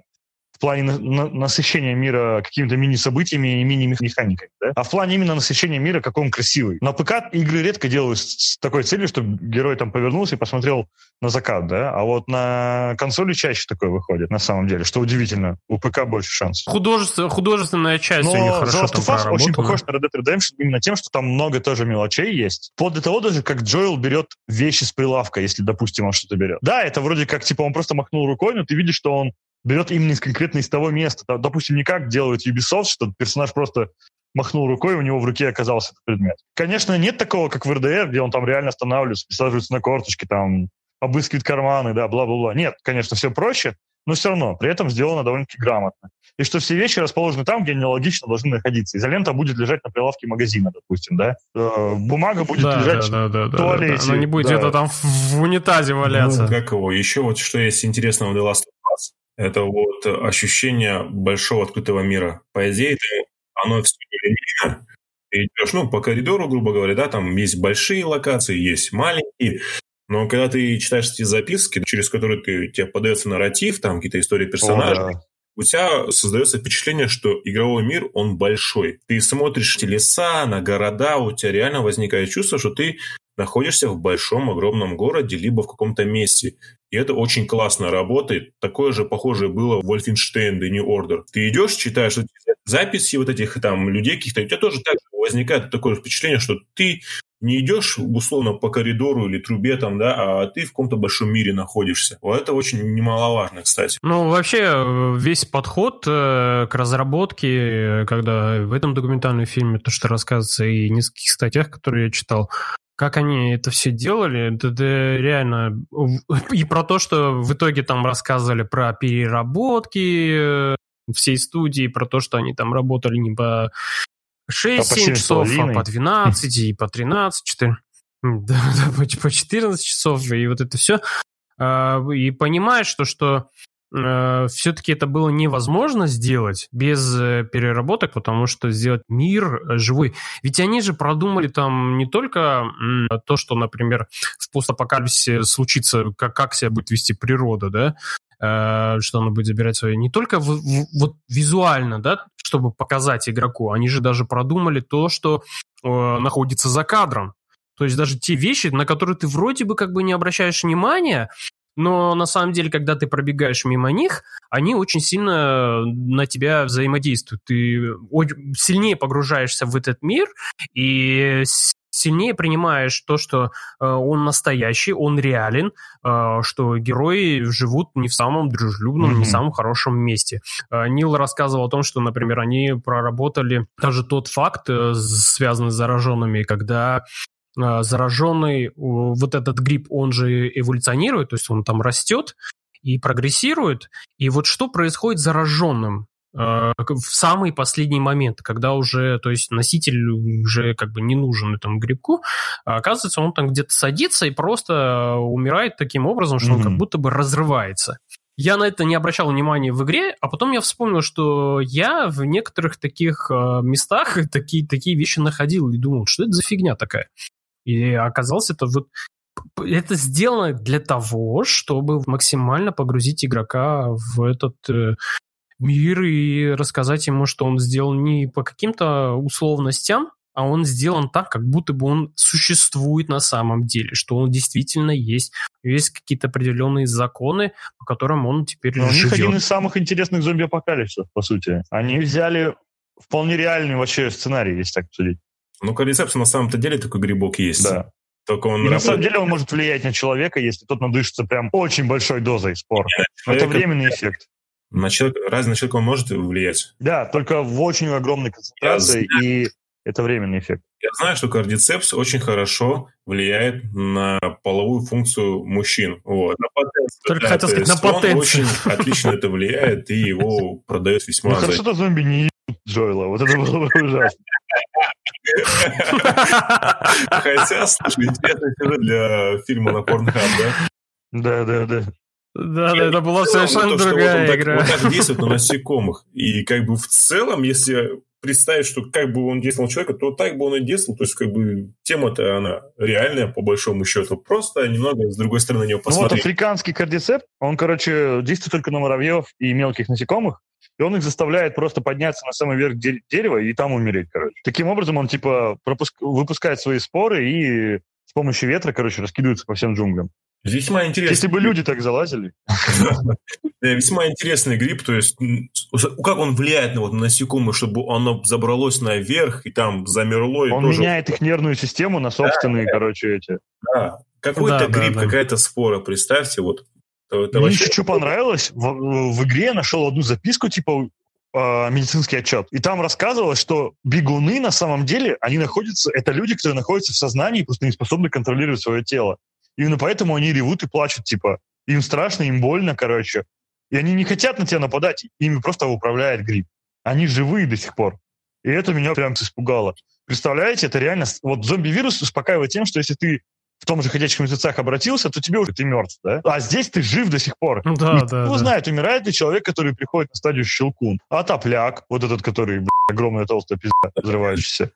в плане на, на, насыщения мира какими-то мини-событиями и мини-механиками, да? а в плане именно насыщения мира, какой он красивый. На ПК игры редко делают с такой целью, чтобы герой там повернулся и посмотрел на закат, да, а вот на консоли чаще такое выходит, на самом деле, что удивительно. У ПК больше шансов. Художественно, художественная часть Но у них хорошо The Last of Us очень похож на Red Dead Redemption именно тем, что там много тоже мелочей есть. Вплоть до того даже, как Джоэл берет вещи с прилавка, если, допустим, он что-то берет. Да, это вроде как, типа, он просто махнул рукой, но ты видишь, что он берет именно из конкретно из того места. Допустим, не как делают Ubisoft, что персонаж просто махнул рукой, у него в руке оказался этот предмет. Конечно, нет такого, как в РДР, где он там реально останавливается, присаживается на корточки, там, обыскивает карманы, да, бла-бла-бла. Нет, конечно, все проще, но все равно при этом сделано довольно-таки грамотно. И что все вещи расположены там, где они логично должны находиться. Изолента будет лежать на прилавке магазина, допустим, да. Э, бумага будет да, лежать да, да, в туалете. Да, Она не будет да. где-то там в унитазе валяться. Ну, как его? Еще вот что есть интересного в The Last of Us. Это вот ощущение большого открытого мира. По идее, это оно все линейно. Ты идешь, ну, по коридору, грубо говоря, да, там есть большие локации, есть маленькие. Но когда ты читаешь эти записки, через которые ты, тебе подается нарратив, там какие-то истории персонажей, О, да. у тебя создается впечатление, что игровой мир, он большой. Ты смотришь эти леса, на города, у тебя реально возникает чувство, что ты находишься в большом, огромном городе, либо в каком-то месте. И это очень классно работает. Такое же похожее было в Wolfenstein The New Order. Ты идешь, читаешь записи вот этих там людей каких-то, у тебя тоже так возникает такое впечатление, что ты не идешь условно по коридору или трубе там, да, а ты в каком-то большом мире находишься. Вот это очень немаловажно, кстати. Ну, вообще, весь подход э, к разработке, когда в этом документальном фильме, то, что рассказывается, и в нескольких статьях, которые я читал, как они это все делали, это, это реально... И про то, что в итоге там рассказывали про переработки э, всей студии, про то, что они там работали не по 6-7 часов, а по 12 и по 13, 4, да, да, по 14 часов, и вот это все. А, и понимаешь, что, что все-таки это было невозможно сделать без э, переработок, потому что сделать мир э, живой. Ведь они же продумали там не только то, что, например, в постапокалипсисе случится, как, как себя будет вести природа, да, что она будет забирать свои, не только в, в, вот визуально, да, чтобы показать игроку, они же даже продумали то, что э, находится за кадром. То есть даже те вещи, на которые ты вроде бы как бы не обращаешь внимания, но на самом деле, когда ты пробегаешь мимо них, они очень сильно на тебя взаимодействуют. Ты сильнее погружаешься в этот мир и сильнее принимаешь то, что э, он настоящий, он реален, э, что герои живут не в самом дружелюбном, mm-hmm. не в самом хорошем месте. Э, Нил рассказывал о том, что, например, они проработали даже тот факт, э, связанный с зараженными, когда зараженный, вот этот грипп, он же эволюционирует, то есть он там растет и прогрессирует. И вот что происходит с зараженным? А, в самый последний момент, когда уже, то есть носитель уже как бы не нужен этому грибку, а оказывается, он там где-то садится и просто умирает таким образом, что mm-hmm. он как будто бы разрывается. Я на это не обращал внимания в игре, а потом я вспомнил, что я в некоторых таких местах такие, такие вещи находил и думал, что это за фигня такая. И оказалось, это вот это сделано для того, чтобы максимально погрузить игрока в этот э, мир и рассказать ему, что он сделан не по каким-то условностям, а он сделан так, как будто бы он существует на самом деле, что он действительно есть. Есть какие-то определенные законы, по которым он теперь Но живет. У них один из самых интересных зомби-апокалипсисов, по сути. Они взяли вполне реальный вообще сценарий, если так судить. Ну, кордицепс на самом-то деле такой грибок есть. Да. Только он и на самом деле он может влиять на человека, если тот надышится прям очень большой дозой спор. Это временный эффект. На человека, разве на человека он может влиять? Да, только в очень огромной концентрации, и это временный эффект. Я знаю, что кардицепс очень хорошо влияет на половую функцию мужчин. Вот. На потенцию. Только да, хотел сказать, на потенцию. очень отлично это влияет, и его продают весьма... Ну, хорошо, что зомби не Джоэла. Вот это было бы ужасно. Хотя, слушай, интересный сюжет для фильма на Pornhub, да? Да, да, да. Да, да, это была совершенно другая игра. Вот так действует на насекомых. И как бы в целом, если представить, что как бы он действовал человека, то так бы он и действовал. То есть, как бы, тема-то она реальная, по большому счету. Просто немного с другой стороны на нее посмотреть. Ну вот африканский кардицепт, он, короче, действует только на муравьев и мелких насекомых, и он их заставляет просто подняться на самый верх дерева и там умереть, короче. Таким образом, он, типа, пропуск... выпускает свои споры и с помощью ветра, короче, раскидывается по всем джунглям. Весьма интересно. Если бы люди так залазили. Весьма интересный гриб, то есть как он влияет на вот насекомое, чтобы оно забралось наверх и там замерло. Он меняет их нервную систему на собственные, короче, эти. Да, какой-то гриб, какая-то спора, представьте, вот. Мне еще что понравилось, в, игре я нашел одну записку, типа, а, медицинский отчет. И там рассказывалось, что бегуны на самом деле, они находятся, это люди, которые находятся в сознании и просто не способны контролировать свое тело. Именно поэтому они ревут и плачут, типа, им страшно, им больно, короче. И они не хотят на тебя нападать, ими просто управляет грипп. Они живые до сих пор. И это меня прям испугало. Представляете, это реально... Вот зомби-вирус успокаивает тем, что если ты в том же «Ходячих мертвецах» обратился, то тебе уже ты мертв, да? А здесь ты жив до сих пор. Ну да, Никто да, да. знает, умирает ли человек, который приходит на стадию щелкун. А топляк, вот этот, который, блядь, огромная толстая пизда, взрывающаяся.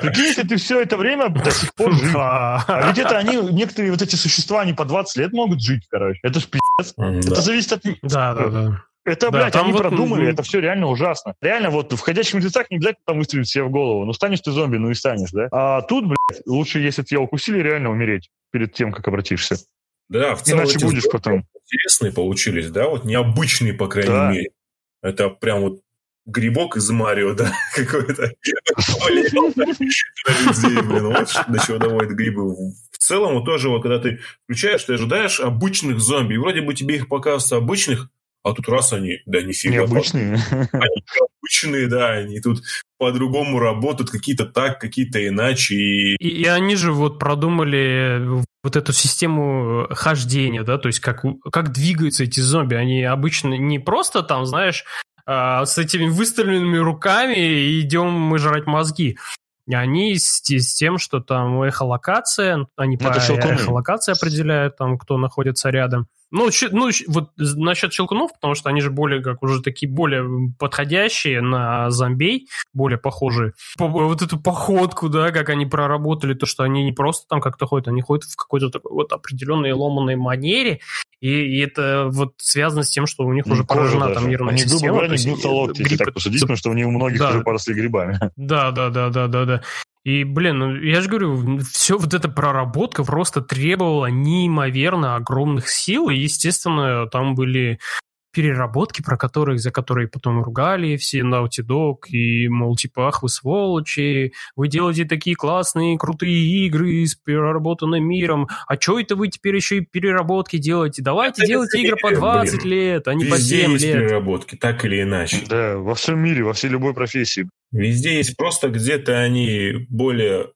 Прикинь, если ты все это время до сих пор жив. А ведь это они, некоторые вот эти существа, они по 20 лет могут жить, короче. Это ж Это зависит от... Да, да, да. Это, да, блядь, они вот, продумали, это все реально ужасно. Реально, вот в «Ходячих мертвецах» не обязательно там выстрелить себе в голову. Ну, станешь ты зомби, ну и станешь, да? А тут, блядь, лучше, если тебя укусили, реально умереть перед тем, как обратишься. Да, в целом Иначе будешь потом. Интересные получились, да? Вот необычные, по крайней да. мере. Это прям вот грибок из Марио, да, какой-то. до чего доводят грибы. В целом, вот тоже, вот, когда ты включаешь, ты ожидаешь обычных зомби, и вроде бы тебе их показывают обычных, а тут раз они, да, нифига. Необычные. Они обычные, да, они тут по-другому работают, какие-то так, какие-то иначе. И... И, и они же вот продумали вот эту систему хождения, да, то есть как, как двигаются эти зомби. Они обычно не просто там, знаешь, а, с этими выставленными руками идем мы жрать мозги. Они с, с тем, что там эхолокация, они ну, по эхолокации определяют, там, кто находится рядом. Ну, ну, вот насчет щелкунов, потому что они же более, как уже такие более подходящие на зомбей, более похожие. По, вот эту походку, да, как они проработали, то, что они не просто там как-то ходят, они ходят в какой-то такой вот определенной ломаной манере, и, и это вот связано с тем, что у них ну, уже поражена там нервная они, система. Они, грубо говоря, гнутся локти, грипп... так посудить, потому что у них у многих да. уже поросли грибами. Да, да, да, да, да, да. И, блин, ну, я же говорю, все вот эта проработка просто требовала неимоверно огромных сил, и, естественно, там были переработки, про которые, за которые потом ругали все Naughty Dog, и, мол, типа, ах, вы сволочи, вы делаете такие классные, крутые игры с переработанным миром, а что это вы теперь еще и переработки делаете? Давайте это делайте игры по 20 блин. лет, а не по 7 есть лет. переработки, так или иначе. Да, во всем мире, во всей любой профессии. Везде есть просто где-то они более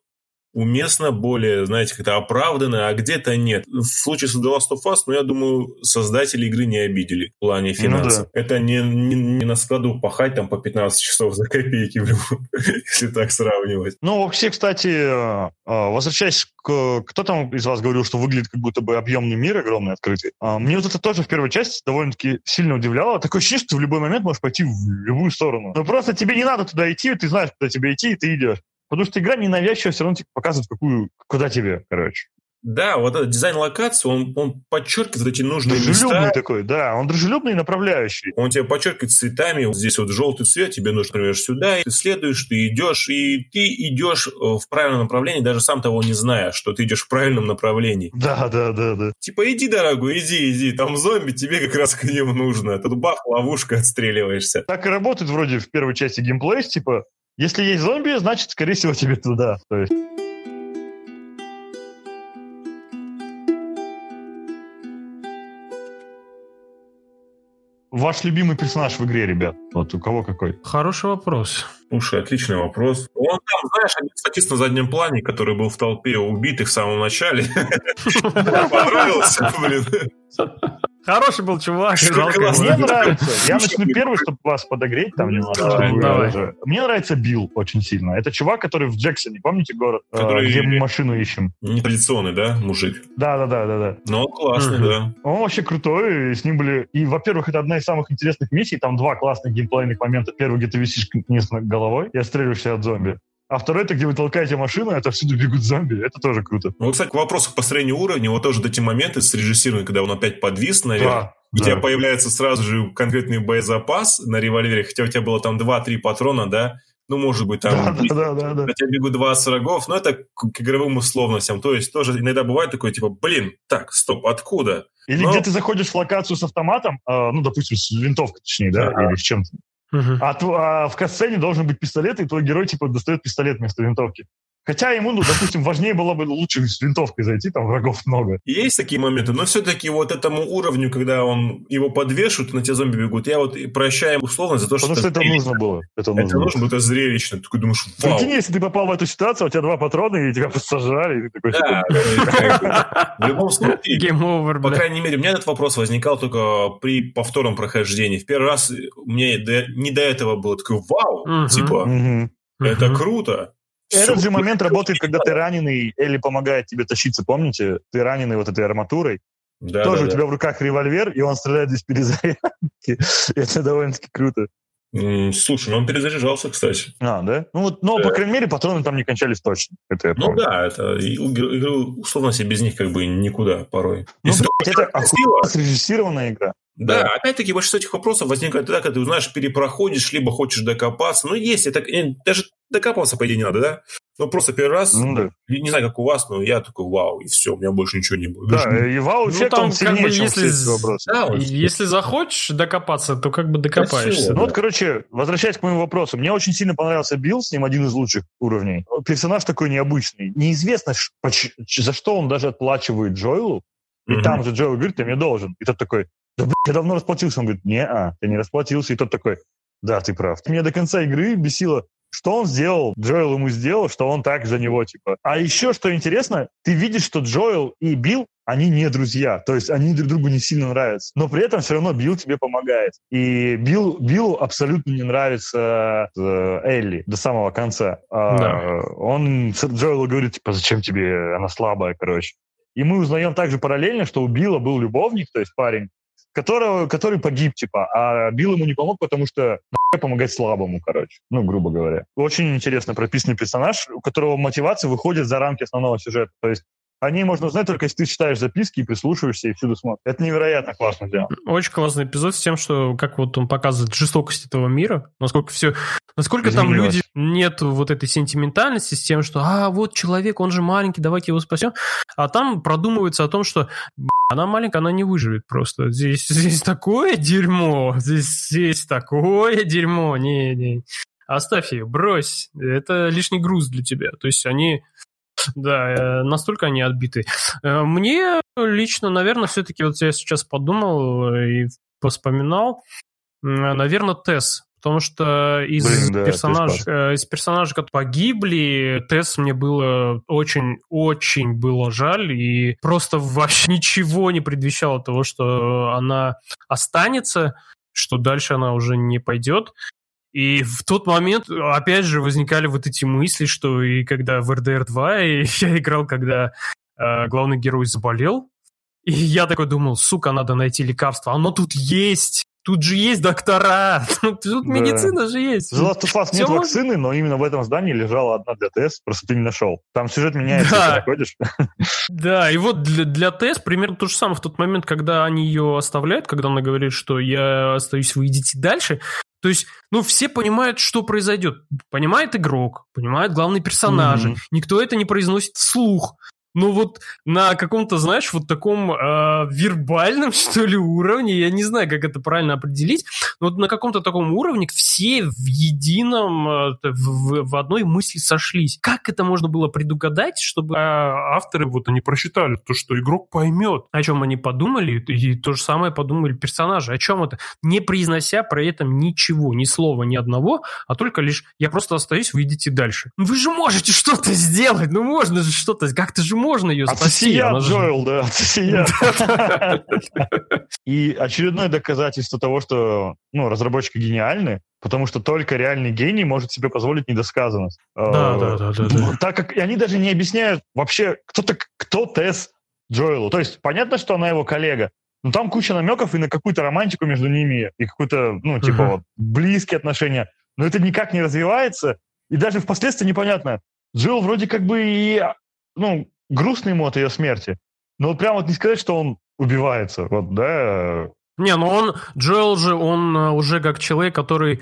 уместно, более, знаете, как-то оправданно, а где-то нет. В случае с The Last of Us, ну, я думаю, создатели игры не обидели в плане финансов. Ну, да. Это не, не, не на складу пахать там по 15 часов за копейки, если так сравнивать. Ну, вообще, кстати, а, возвращаясь к... Кто там из вас говорил, что выглядит как будто бы объемный мир огромный, открытый? А, мне вот это тоже в первой части довольно-таки сильно удивляло. Такое ощущение, что ты в любой момент можешь пойти в любую сторону. Но просто тебе не надо туда идти, ты знаешь, куда тебе идти, и ты идешь. Потому что игра ненавязчиво все равно тебе показывает, какую, куда тебе, короче. Да, вот этот дизайн локации, он, он подчеркивает эти нужные дружелюбный места. такой, да, он дружелюбный и направляющий. Он тебя подчеркивает цветами, вот здесь вот желтый цвет, тебе нужно, например, сюда, и ты следуешь, ты идешь, и ты идешь э, в правильном направлении, даже сам того не зная, что ты идешь в правильном направлении. Да, да, да, да. Типа, иди, дорогой, иди, иди, там зомби, тебе как раз к ним нужно. Тут бах, ловушка, отстреливаешься. Так и работает вроде в первой части геймплей, типа, если есть зомби, значит, скорее всего, тебе туда. То есть... Ваш любимый персонаж в игре, ребят? Вот у кого какой? Хороший вопрос. Слушай, отличный вопрос. Он там, знаешь, один статист на заднем плане, который был в толпе убитых в самом начале. Понравился, блин. Хороший был чувак. Мне нравится. Я начну первый, чтобы вас подогреть там немножко. Мне нравится Билл очень сильно. Это чувак, который в Джексоне, помните город, э, где мы машину ищем? Нетрадиционный, да, мужик? Да, да, да, да, да. Ну, классный, да. Он вообще крутой, с ним были... И, во-первых, это одна из самых интересных миссий, там два классных геймплейных момента. Первый, где ты висишь вниз головой и отстреливаешься от зомби. А второй, это где вы толкаете машину, это всюду бегут зомби. Это тоже круто. Ну, кстати, к вопросу к построению уровня, вот тоже эти моменты срежиссированы, когда он опять подвис, наверное. Да, у да. тебя появляется сразу же конкретный боезапас на револьвере, хотя у тебя было там 2-3 патрона, да, ну, может быть, там... Да, да, да, да. Хотя бегут 20 врагов, но это к игровым условностям. То есть тоже иногда бывает такое, типа, блин, так, стоп, откуда? Или но... где ты заходишь в локацию с автоматом, э, ну, допустим, с винтовкой, точнее, да, да. или с чем-то. Uh-huh. А, а в касцене должен быть пистолет, и твой герой типа достает пистолет вместо винтовки. Хотя ему, ну, допустим, важнее было бы лучше с винтовкой зайти, там врагов много. Есть такие моменты, но все-таки вот этому уровню, когда он его подвешивают, на те зомби бегут, я вот прощаю условно за то, что... Потому что это, это нужно было. Это нужно, это нужно было, это зрелищно. Ты такой думаешь, вау. Прикинь, если ты попал в эту ситуацию, у тебя два патрона, и тебя сажали, и ты такой... Да, в любом случае, Game over, по крайней мере, у меня этот вопрос возникал только при повторном прохождении. В первый раз мне не до этого было такой, вау, типа, это круто. Этот же момент работает, когда ты раненый, Элли помогает тебе тащиться, помните? Ты раненый вот этой арматурой. Да, Тоже да, у тебя да. в руках револьвер, и он стреляет без перезарядки. Это довольно-таки круто. Слушай, ну он перезаряжался, кстати. А, да? Ну, вот, но, да. по крайней мере, патроны там не кончались точно. Это я ну да, это игры, условно себе без них как бы никуда порой. Ну, блядь, это срежиссированная игра. Да, да. опять-таки большинство этих вопросов возникает тогда, когда ты узнаешь, перепроходишь, либо хочешь докопаться. Ну, есть, это даже докапываться, по идее, не надо, да? Ну, просто первый раз, ну, да. не знаю, как у вас, но я такой, вау, и все, у меня больше ничего не будет. Да, больше... и вау, ну, там, сильнее, как бы, если, да, если захочешь докопаться, то как бы докопаешься. Да. Ну, вот, короче, возвращаясь к моему вопросу, мне очень сильно понравился Билл, с ним один из лучших уровней. Персонаж такой необычный. Неизвестно, за что он даже отплачивает Джоэлу, и mm-hmm. там же Джоэл говорит, ты мне должен. И тот такой, да, блядь, я давно расплатился. Он говорит, не, а, ты не расплатился. И тот такой, да, ты прав. Меня до конца игры бесило, что он сделал, Джоэл ему сделал, что он так за него, типа. А еще, что интересно, ты видишь, что Джоэл и Билл, они не друзья, то есть они друг другу не сильно нравятся. Но при этом все равно Билл тебе помогает. И Билл, Биллу абсолютно не нравится э, Элли до самого конца. А, да. Он Джоэлу говорит, типа, зачем тебе, она слабая, короче. И мы узнаем также параллельно, что у Билла был любовник, то есть парень, которого, который погиб, типа, а Билл ему не помог, потому что помогать слабому, короче, ну, грубо говоря. Очень интересно прописанный персонаж, у которого мотивация выходит за рамки основного сюжета. То есть о ней можно узнать только если ты читаешь записки и прислушиваешься и всюду смотришь. Это невероятно классно сделано. Очень классный эпизод с тем, что как вот он показывает жестокость этого мира, насколько все, насколько там люди нет вот этой сентиментальности с тем, что а вот человек, он же маленький, давайте его спасем, а там продумывается о том, что она маленькая, она не выживет просто. Здесь, здесь такое дерьмо, здесь, здесь такое дерьмо, не, не. Оставь ее, брось, это лишний груз для тебя. То есть они да, э, настолько они отбиты. Э, мне лично, наверное, все-таки вот я сейчас подумал и вспоминал, наверное, Тесс. Потому что из, Блин, да, персонажей, э, из персонажей, которые погибли, Тесс мне было очень-очень было жаль. И просто вообще ничего не предвещало того, что она останется, что дальше она уже не пойдет. И в тот момент, опять же, возникали вот эти мысли, что и когда в RDR 2 и я играл, когда э, главный герой заболел, и я такой думал, сука, надо найти лекарство. Оно тут есть. Тут же есть доктора, тут, тут да. медицина же есть. В Last of Us нет вакцины, но именно в этом здании лежала одна для ТС, просто ты не нашел. Там сюжет меняется, да. ты находишь. Да, и вот для, для ТС примерно то же самое в тот момент, когда они ее оставляют, когда она говорит, что я остаюсь, вы идите дальше. То есть, ну, все понимают, что произойдет. Понимает игрок, понимает главный персонаж. Mm-hmm. Никто это не произносит вслух. Ну вот на каком-то, знаешь, вот таком э, вербальном, что ли, уровне, я не знаю, как это правильно определить, Но вот на каком-то таком уровне все в едином, э, в, в одной мысли сошлись. Как это можно было предугадать, чтобы а, авторы вот они просчитали то, что игрок поймет, о чем они подумали, и то же самое подумали персонажи. О чем это? Не произнося при этом ничего, ни слова, ни одного, а только лишь я просто остаюсь, вы идите дальше. Вы же можете что-то сделать, ну можно же что-то, как-то же можно ее спасти. Отсия, Джоэл, да, отсия. И очередное доказательство того, что ну, разработчики гениальны, потому что только реальный гений может себе позволить недосказанность. Да, да, да, да, да. Так как они даже не объясняют вообще, кто, -то, кто Тесс Джоэлу. То есть понятно, что она его коллега, но там куча намеков и на какую-то романтику между ними, и какую-то, ну, типа, uh-huh. вот, близкие отношения. Но это никак не развивается, и даже впоследствии непонятно. Джилл вроде как бы и, ну, грустный ему от ее смерти. Но вот прям вот не сказать, что он убивается, вот, да. Не, ну он, Джоэл же, он э, уже как человек, который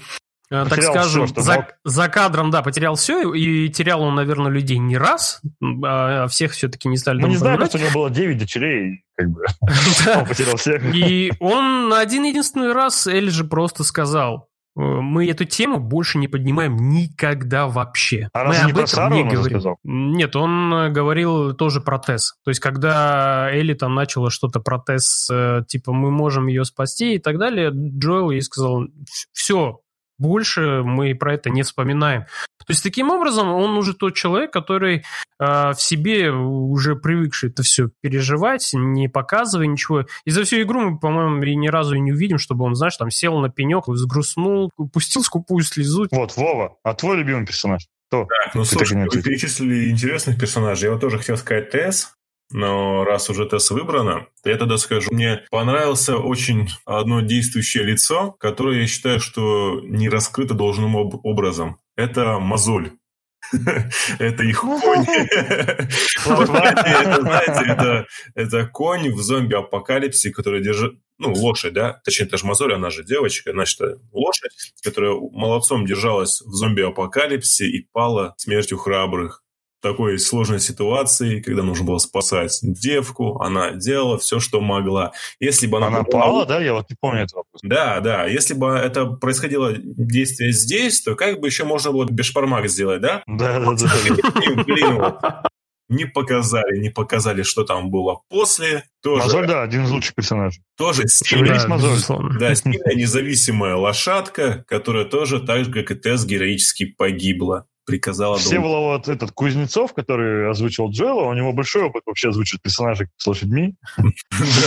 э, Потерял так скажем, все, за, за кадром, да, потерял все, и терял он, наверное, людей не раз, а всех все-таки не стали Мы не знаем, что у него было 9 дочерей, как бы, он потерял всех. И он один единственный раз Эль же просто сказал, мы эту тему больше не поднимаем никогда вообще. А мы об этом не говорим. Сказал? Нет, он э, говорил тоже про Тесс. То есть, когда Элли там начала что-то про Тесс, э, типа, мы можем ее спасти и так далее, Джоэл ей сказал, все, больше мы про это не вспоминаем. То есть таким образом он уже тот человек, который э, в себе уже привыкший это все переживать, не показывая ничего. И за всю игру мы, по-моему, ни разу и не увидим, чтобы он, знаешь, там сел на пенек, взгрустнул, пустил скупую слезу. Вот, Вова, а твой любимый персонаж? Кто? Так, ну слушай, вы перечислили интересных персонажей. Я вот тоже хотел сказать ТС, но раз уже тест выбрано, то я тогда скажу, мне понравился очень одно действующее лицо, которое я считаю, что не раскрыто должным образом. Это мозоль. Это их конь. Это конь в зомби-апокалипсе, который держит... Ну, лошадь, да? Точнее, это же мозоль, она же девочка, значит, лошадь, которая молодцом держалась в зомби-апокалипсе и пала смертью храбрых такой сложной ситуации, когда нужно было спасать девку, она делала все, что могла. Если бы она... Она попала, пала, да? Я вот не помню этого. Да, да. Если бы это происходило действие здесь, то как бы еще можно было бешпармак сделать, да? Да, да, да. Блин, вот. Не показали, не показали, что там было после. Тоже, Мозоль, да, один из лучших персонажей. Тоже сильная, да, да, сильная независимая лошадка, которая тоже так же, как и Тесс, героически погибла приказала... Всеволод этот Кузнецов, который озвучил Джоэла, у него большой опыт вообще озвучивать персонажей с лошадьми.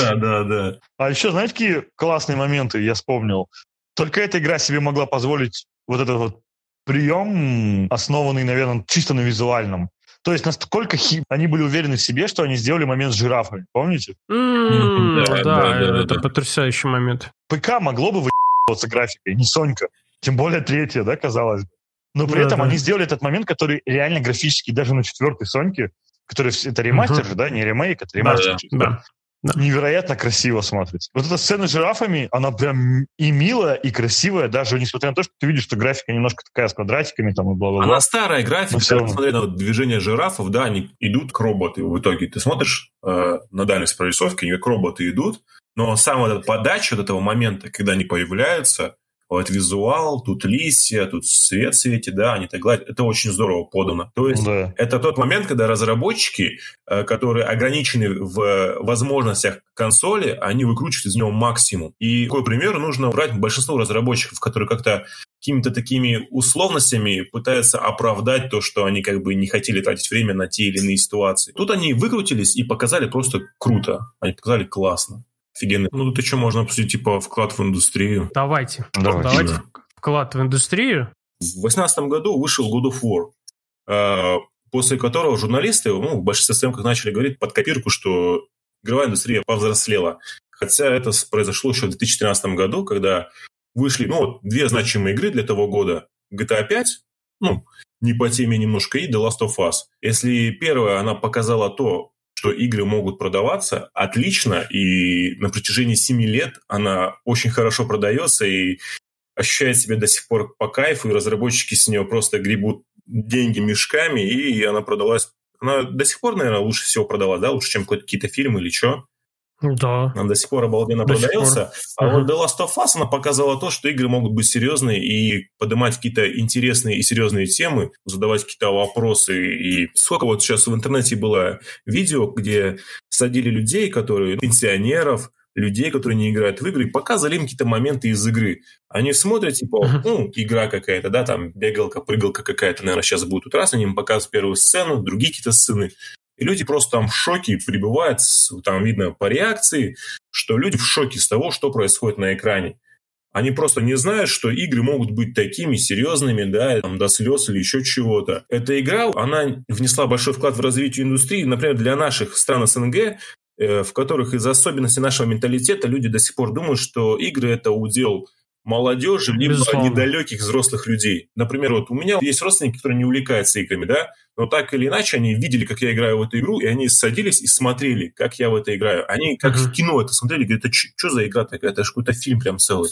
Да, да, да. А еще, знаете, какие классные моменты я вспомнил? Только эта игра себе могла позволить вот этот вот прием, основанный, наверное, чисто на визуальном. То есть насколько хи... они были уверены в себе, что они сделали момент с жирафами. Помните? Да, это потрясающий момент. ПК могло бы выебываться графикой, не Сонька. Тем более третья, да, казалось бы. Но при да, этом да. они сделали этот момент, который реально графически даже на четвертой Соньке, который это ремастер же, да, не ремейк, это ремастер. Да, да. Да. Невероятно красиво смотрится. Вот эта сцена с жирафами, она прям и милая, и красивая, даже несмотря на то, что ты видишь, что графика немножко такая с квадратиками там и бла-бла-бла. Она старая графика, все смотри на движение жирафов, да, они идут к роботу в итоге. Ты смотришь э, на дальность прорисовки, они как роботы идут, но сама эта подача от этого момента, когда они появляются, вот визуал, тут листья, тут свет светит, да, они так гладят. Это очень здорово подано. То есть да. это тот момент, когда разработчики, э, которые ограничены в возможностях консоли, они выкручивают из него максимум. И такой пример нужно брать большинство разработчиков, которые как-то какими-то такими условностями пытаются оправдать то, что они как бы не хотели тратить время на те или иные ситуации. Тут они выкрутились и показали просто круто. Они показали классно. Офигенно. Ну, тут еще можно обсудить, типа, вклад в индустрию. Давайте. Давайте, Давайте да. вклад в индустрию. В 2018 году вышел God of War, а, после которого журналисты, ну, в большинстве съемках начали говорить под копирку, что игровая индустрия повзрослела. Хотя это произошло еще в 2013 году, когда вышли, ну, вот, две значимые игры для того года. GTA 5, ну, не по теме немножко, и The Last of Us. Если первая, она показала то, что игры могут продаваться отлично, и на протяжении 7 лет она очень хорошо продается и ощущает себя до сих пор по кайфу, и разработчики с нее просто гребут деньги мешками, и она продалась... Она до сих пор, наверное, лучше всего продалась, да, лучше, чем какие-то фильмы или что. Да. Он до сих пор обалденно до продается. А uh-huh. вот The Last of Us, она показала то, что игры могут быть серьезные и поднимать какие-то интересные и серьезные темы, задавать какие-то вопросы. И сколько вот сейчас в интернете было видео, где садили людей, которые пенсионеров, людей, которые не играют в игры, показывали им какие-то моменты из игры. Они смотрят, типа, ну, игра какая-то, да, там, бегалка, прыгалка какая-то, наверное, сейчас будет тут раз, они им показывают первую сцену, другие какие-то сцены. И люди просто там в шоке пребывают, там видно по реакции, что люди в шоке с того, что происходит на экране. Они просто не знают, что игры могут быть такими серьезными, да, там, до слез или еще чего-то. Эта игра, она внесла большой вклад в развитие индустрии. Например, для наших стран СНГ Э, в которых из-за особенностей нашего менталитета люди до сих пор думают, что игры – это удел молодежи, либо Безусловно. недалеких взрослых людей. Например, вот у меня есть родственники, которые не увлекаются играми, да, но так или иначе они видели, как я играю в эту игру, и они садились и смотрели, как я в это играю. Они как uh-huh. в кино это смотрели, говорят, это что за игра такая? Это же какой-то фильм прям целый.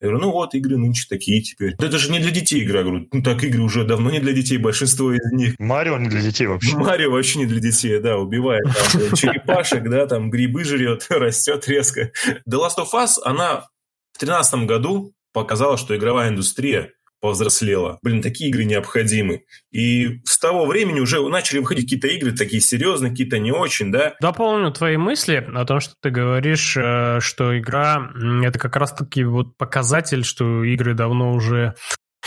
Я говорю, ну вот, игры нынче такие теперь. Это же не для детей игра. Я говорю, ну так игры уже давно не для детей, большинство из них. Марио не для детей вообще. Марио вообще не для детей, да, убивает там, черепашек, да, там грибы жрет, растет резко. The Last of Us, она в 2013 году показала, что игровая индустрия повзрослела. Блин, такие игры необходимы. И с того времени уже начали выходить какие-то игры такие серьезные, какие-то не очень, да? Дополню твои мысли о том, что ты говоришь, э, что игра — это как раз-таки вот показатель, что игры давно уже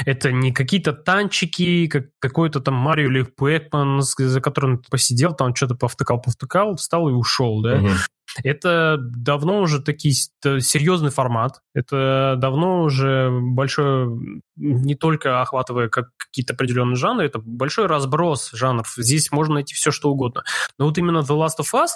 это не какие-то танчики, как какой-то там Марио или Пэкман, за которым ты посидел, там что-то повтыкал, повтыкал, встал и ушел, да? Угу. Это давно уже такие серьезный формат. Это давно уже большой, не только охватывая как какие-то определенные жанры, это большой разброс жанров. Здесь можно найти все, что угодно. Но вот именно The Last of Us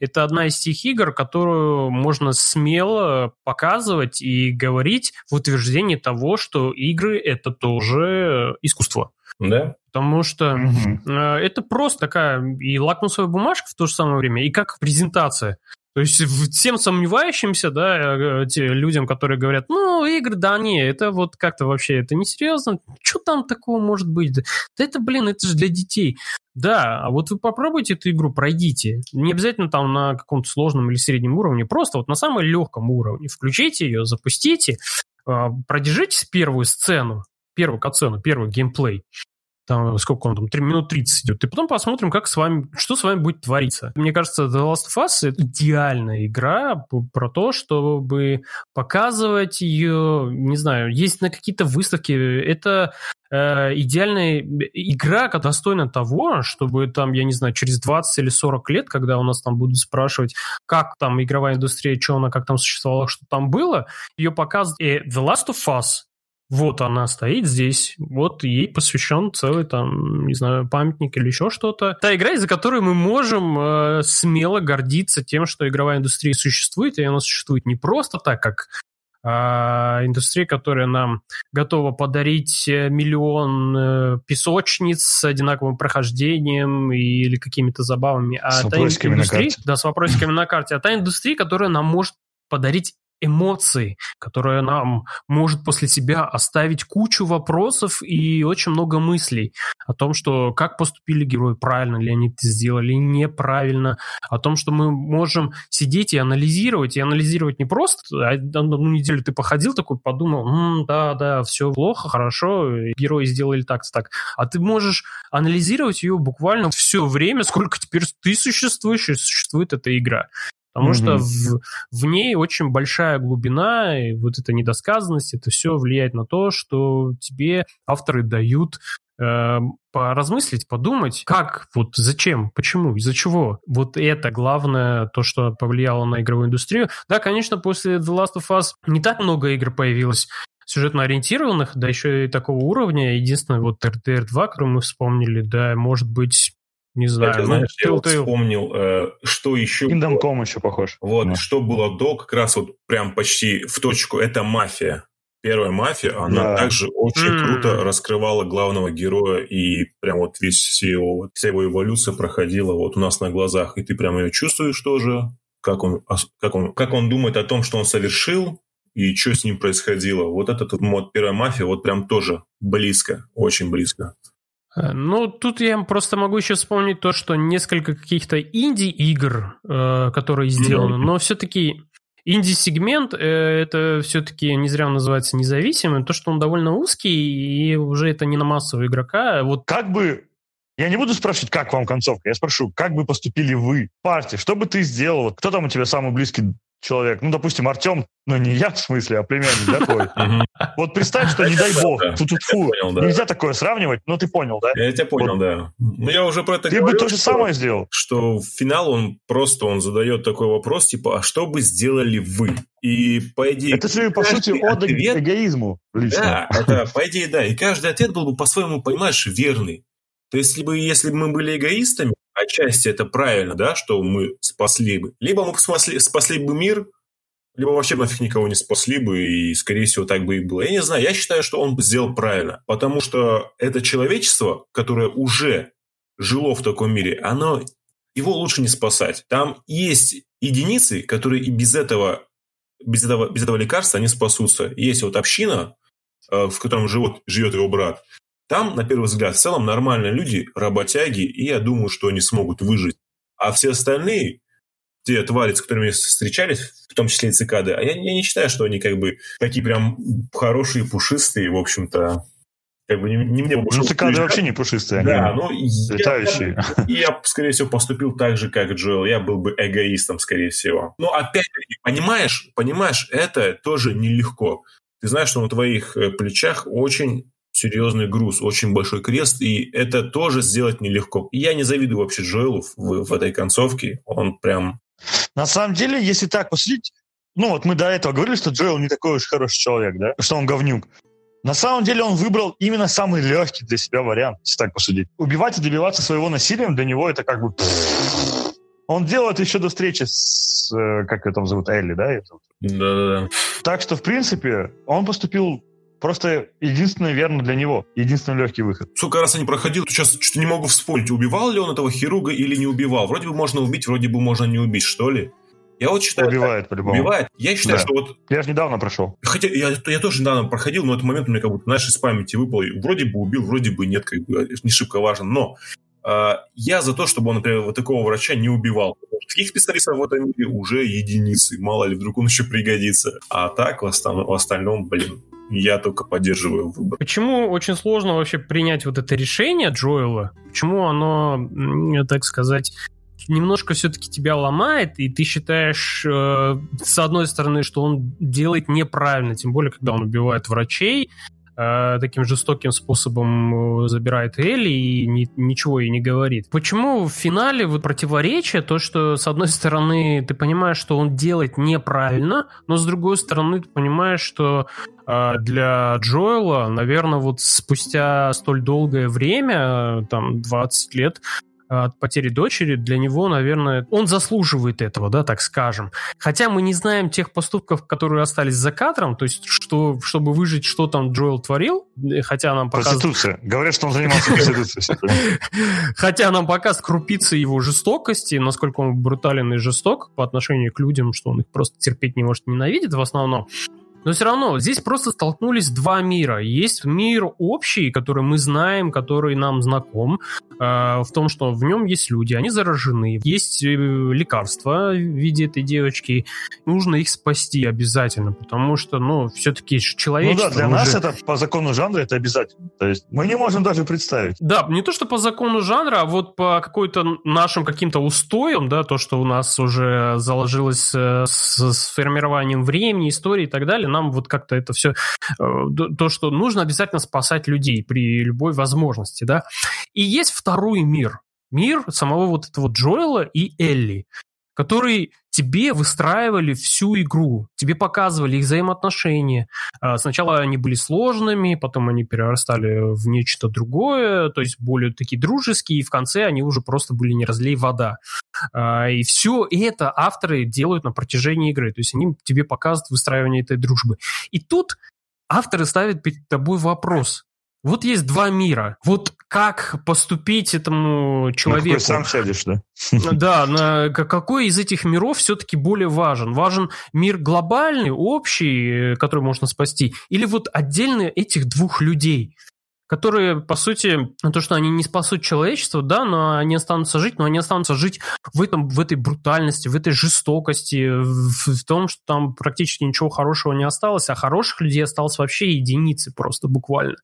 это одна из тех игр, которую можно смело показывать и говорить в утверждении того, что игры — это тоже искусство. Да. Потому что угу. это просто такая и лакмусовая бумажка в то же самое время, и как презентация. То есть всем сомневающимся, да, э, те людям, которые говорят, ну, игры, да, не, это вот как-то вообще, это несерьезно, что там такого может быть? Да это, блин, это же для детей. Да, а вот вы попробуйте эту игру, пройдите. Не обязательно там на каком-то сложном или среднем уровне, просто вот на самом легком уровне. Включите ее, запустите, а, продержитесь первую сцену, первую катсцену, первый геймплей, там, сколько он там, 3 минут 30 идет, и потом посмотрим, как с вами, что с вами будет твориться. Мне кажется, The Last of Us — это идеальная игра про то, чтобы показывать ее, не знаю, есть на какие-то выставки, это э, идеальная игра, достойна того, чтобы там, я не знаю, через 20 или 40 лет, когда у нас там будут спрашивать, как там игровая индустрия, что она, как там существовала, что там было, ее показывают. И The Last of Us вот она стоит здесь, вот ей посвящен целый там, не знаю, памятник или еще что-то. Та игра, из-за которой мы можем э, смело гордиться тем, что игровая индустрия существует, и она существует не просто так, как а индустрия, которая нам готова подарить э, миллион э, песочниц с одинаковым прохождением или какими-то забавами. А с вопросиками на карте. Да, с вопросиками на карте. А та индустрия, которая нам может подарить эмоций, которая нам может после себя оставить кучу вопросов и очень много мыслей о том, что как поступили герои, правильно ли они это сделали, неправильно, о том, что мы можем сидеть и анализировать, и анализировать не просто, а одну неделю ты походил такой, подумал, М, да, да, все плохо, хорошо, герои сделали так-то так, а ты можешь анализировать ее буквально все время, сколько теперь ты существуешь и существует эта игра. Потому mm-hmm. что в, в ней очень большая глубина, и вот эта недосказанность, это все влияет на то, что тебе авторы дают э, поразмыслить, подумать, как, вот зачем, почему, из-за чего. Вот это главное, то, что повлияло на игровую индустрию. Да, конечно, после The Last of Us не так много игр появилось, сюжетно ориентированных, да еще и такого уровня. Единственное, вот RDR 2, который мы вспомнили, да, может быть, не знаю. Кстати, знаешь, я вот вспомнил, э, что еще... Kingdom Come еще похож. Вот, да. что было до, как раз вот прям почти в точку, это «Мафия». Первая «Мафия», она да. также очень mm. круто раскрывала главного героя, и прям вот весь все его, вся его эволюция проходила вот у нас на глазах, и ты прям ее чувствуешь тоже, как он, как он, как он думает о том, что он совершил, и что с ним происходило. Вот этот вот первая «Мафия» вот прям тоже близко, очень близко. Э, ну, тут я просто могу еще вспомнить то, что несколько каких-то инди-игр, э, которые сделаны, mm-hmm. но все-таки инди-сегмент, э, это все-таки не зря он называется независимым, то, что он довольно узкий, и уже это не на массового игрока. Вот как бы я не буду спрашивать, как вам концовка. Я спрошу, как бы поступили вы в партии? Что бы ты сделал? Кто там у тебя самый близкий человек, ну, допустим, Артем, ну, не я в смысле, а племянник, да, твой? Вот представь, что, не дай бог, тут фу нельзя такое сравнивать, но ты понял, да? Я тебя понял, да. Ну, я уже про это Ты бы то же самое сделал. Что в финал он просто, он задает такой вопрос, типа, а что бы сделали вы? И, по идее... Это же, по сути, от эгоизму лично. Да, это, по идее, да. И каждый ответ был бы по-своему, понимаешь, верный. То есть, если бы, если бы мы были эгоистами, отчасти это правильно, да, что мы спасли бы. Либо мы спасли, спасли бы мир, либо вообще нафиг никого не спасли бы, и, скорее всего, так бы и было. Я не знаю, я считаю, что он сделал правильно, потому что это человечество, которое уже жило в таком мире, оно, его лучше не спасать. Там есть единицы, которые и без этого, без этого, без этого лекарства не спасутся. Есть вот община, э, в котором живет, живет его брат, там, на первый взгляд, в целом нормальные люди, работяги, и я думаю, что они смогут выжить. А все остальные, те твари, с которыми встречались, в том числе и цикады, а я, я не считаю, что они как бы такие прям хорошие, пушистые, в общем-то. Как бы не, не мне Ну, цикады вообще не пушистые, они да, ну, летающие. Я, я, скорее всего, поступил так же, как Джоэл. Я был бы эгоистом, скорее всего. Но опять-таки, понимаешь, понимаешь, это тоже нелегко. Ты знаешь, что на твоих э, плечах очень серьезный груз, очень большой крест, и это тоже сделать нелегко. И я не завидую вообще Джоэлу в, в этой концовке, он прям... На самом деле, если так посудить, ну вот мы до этого говорили, что Джоэл не такой уж хороший человек, да, что он говнюк. На самом деле он выбрал именно самый легкий для себя вариант, если так посудить. Убивать и добиваться своего насилием для него это как бы... Он делает еще до встречи с... Э, как ее там зовут? Элли, да? Да-да-да. Так что, в принципе, он поступил Просто единственное верно для него. Единственный легкий выход. Сколько раз я не проходил, сейчас что-то не могу вспомнить, убивал ли он этого хирурга или не убивал. Вроде бы можно убить, вроде бы можно не убить, что ли. Я вот считаю... Убивает, по-любому. Убивает. Я считаю, да. что вот... Я же недавно прошел. Хотя я, я тоже недавно проходил, но этот момент у меня как будто, знаешь, из памяти выпал. Вроде бы убил, вроде бы нет, как бы не шибко важно. Но э, я за то, чтобы он, например, вот такого врача не убивал. Таких специалистов в этом мире уже единицы. Мало ли, вдруг он еще пригодится. А так, в остальном, в остальном блин, я только поддерживаю выбор. Почему очень сложно вообще принять вот это решение Джоэла? Почему оно, так сказать, немножко все-таки тебя ломает, и ты считаешь, э, с одной стороны, что он делает неправильно, тем более, когда он убивает врачей, Э, таким жестоким способом э, забирает Элли и ни, ничего ей не говорит. Почему в финале вот противоречие, то, что с одной стороны ты понимаешь, что он делает неправильно, но с другой стороны ты понимаешь, что э, для Джоэла, наверное, вот спустя столь долгое время, там 20 лет, от потери дочери, для него, наверное, он заслуживает этого, да, так скажем. Хотя мы не знаем тех поступков, которые остались за кадром, то есть, что, чтобы выжить, что там Джоэл творил, хотя нам показывают... Проституция. Говорят, что он занимался проституцией. Хотя нам показ крупицы его жестокости, насколько он брутален и жесток по отношению к людям, что он их просто терпеть не может, ненавидит в основном. Но все равно здесь просто столкнулись два мира. Есть мир общий, который мы знаем, который нам знаком, э, в том, что в нем есть люди, они заражены, есть э, лекарства в виде этой девочки, нужно их спасти обязательно, потому что, ну, все-таки человечество... Ну да, для уже... нас это по закону жанра это обязательно. То есть мы не можем даже представить. Да, не то, что по закону жанра, а вот по какой-то нашим каким-то устоям, да, то, что у нас уже заложилось э, с, с формированием времени, истории и так далее, нам вот как-то это все, э, то, что нужно обязательно спасать людей при любой возможности, да. И есть второй мир, мир самого вот этого Джоэла и Элли, который тебе выстраивали всю игру, тебе показывали их взаимоотношения. А, сначала они были сложными, потом они перерастали в нечто другое, то есть более такие дружеские, и в конце они уже просто были не разлей вода. А, и все это авторы делают на протяжении игры, то есть они тебе показывают выстраивание этой дружбы. И тут авторы ставят перед тобой вопрос. Вот есть два мира. Вот как поступить этому человеку? На сам сядешь, да? Да, на какой из этих миров все-таки более важен? Важен мир глобальный, общий, который можно спасти, или вот отдельно этих двух людей? которые, по сути, то, что они не спасут человечество, да, но они останутся жить, но они останутся жить в, этом, в этой брутальности, в этой жестокости, в, в том, что там практически ничего хорошего не осталось, а хороших людей осталось вообще единицы просто буквально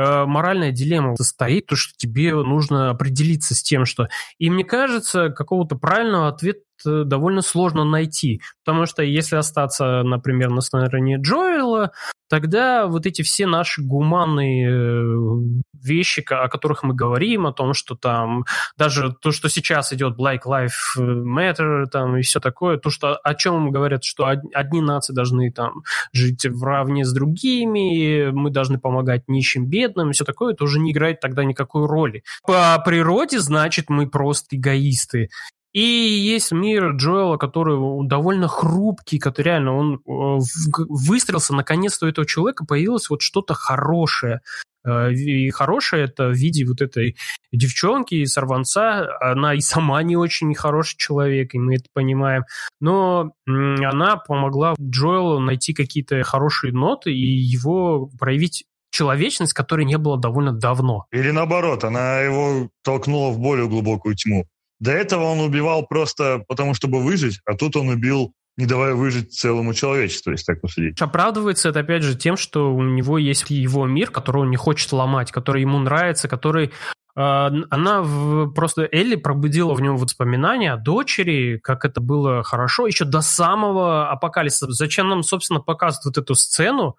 э, моральная дилемма состоит, то, что тебе нужно определиться с тем, что... И мне кажется, какого-то правильного ответа довольно сложно найти, потому что если остаться, например, на стороне Джоэла, тогда вот эти все наши гуманные э, вещи, о которых мы говорим, о том, что там даже то, что сейчас идет Black Lives Matter там и все такое, то, что о чем говорят, что одни нации должны там жить в равне с другими, мы должны помогать нищим, бедным, все такое, это уже не играет тогда никакой роли. По природе, значит, мы просто эгоисты. И есть мир Джоэла, который довольно хрупкий, который реально, он выстрелился, наконец-то у этого человека появилось вот что-то хорошее. Э, и хорошее это в виде вот этой девчонки, сорванца. Она и сама не очень хороший человек, и мы это понимаем. Но она помогла Джоэлу найти какие-то хорошие ноты и его проявить человечность, которой не было довольно давно. Или наоборот, она его толкнула в более глубокую тьму. До этого он убивал просто потому, чтобы выжить, а тут он убил не давая выжить целому человечеству, если так посудить. Оправдывается это, опять же, тем, что у него есть его мир, который он не хочет ломать, который ему нравится, который а, она просто Элли пробудила в нем воспоминания о дочери, как это было хорошо еще до самого апокалипсиса. Зачем нам, собственно, показывать вот эту сцену?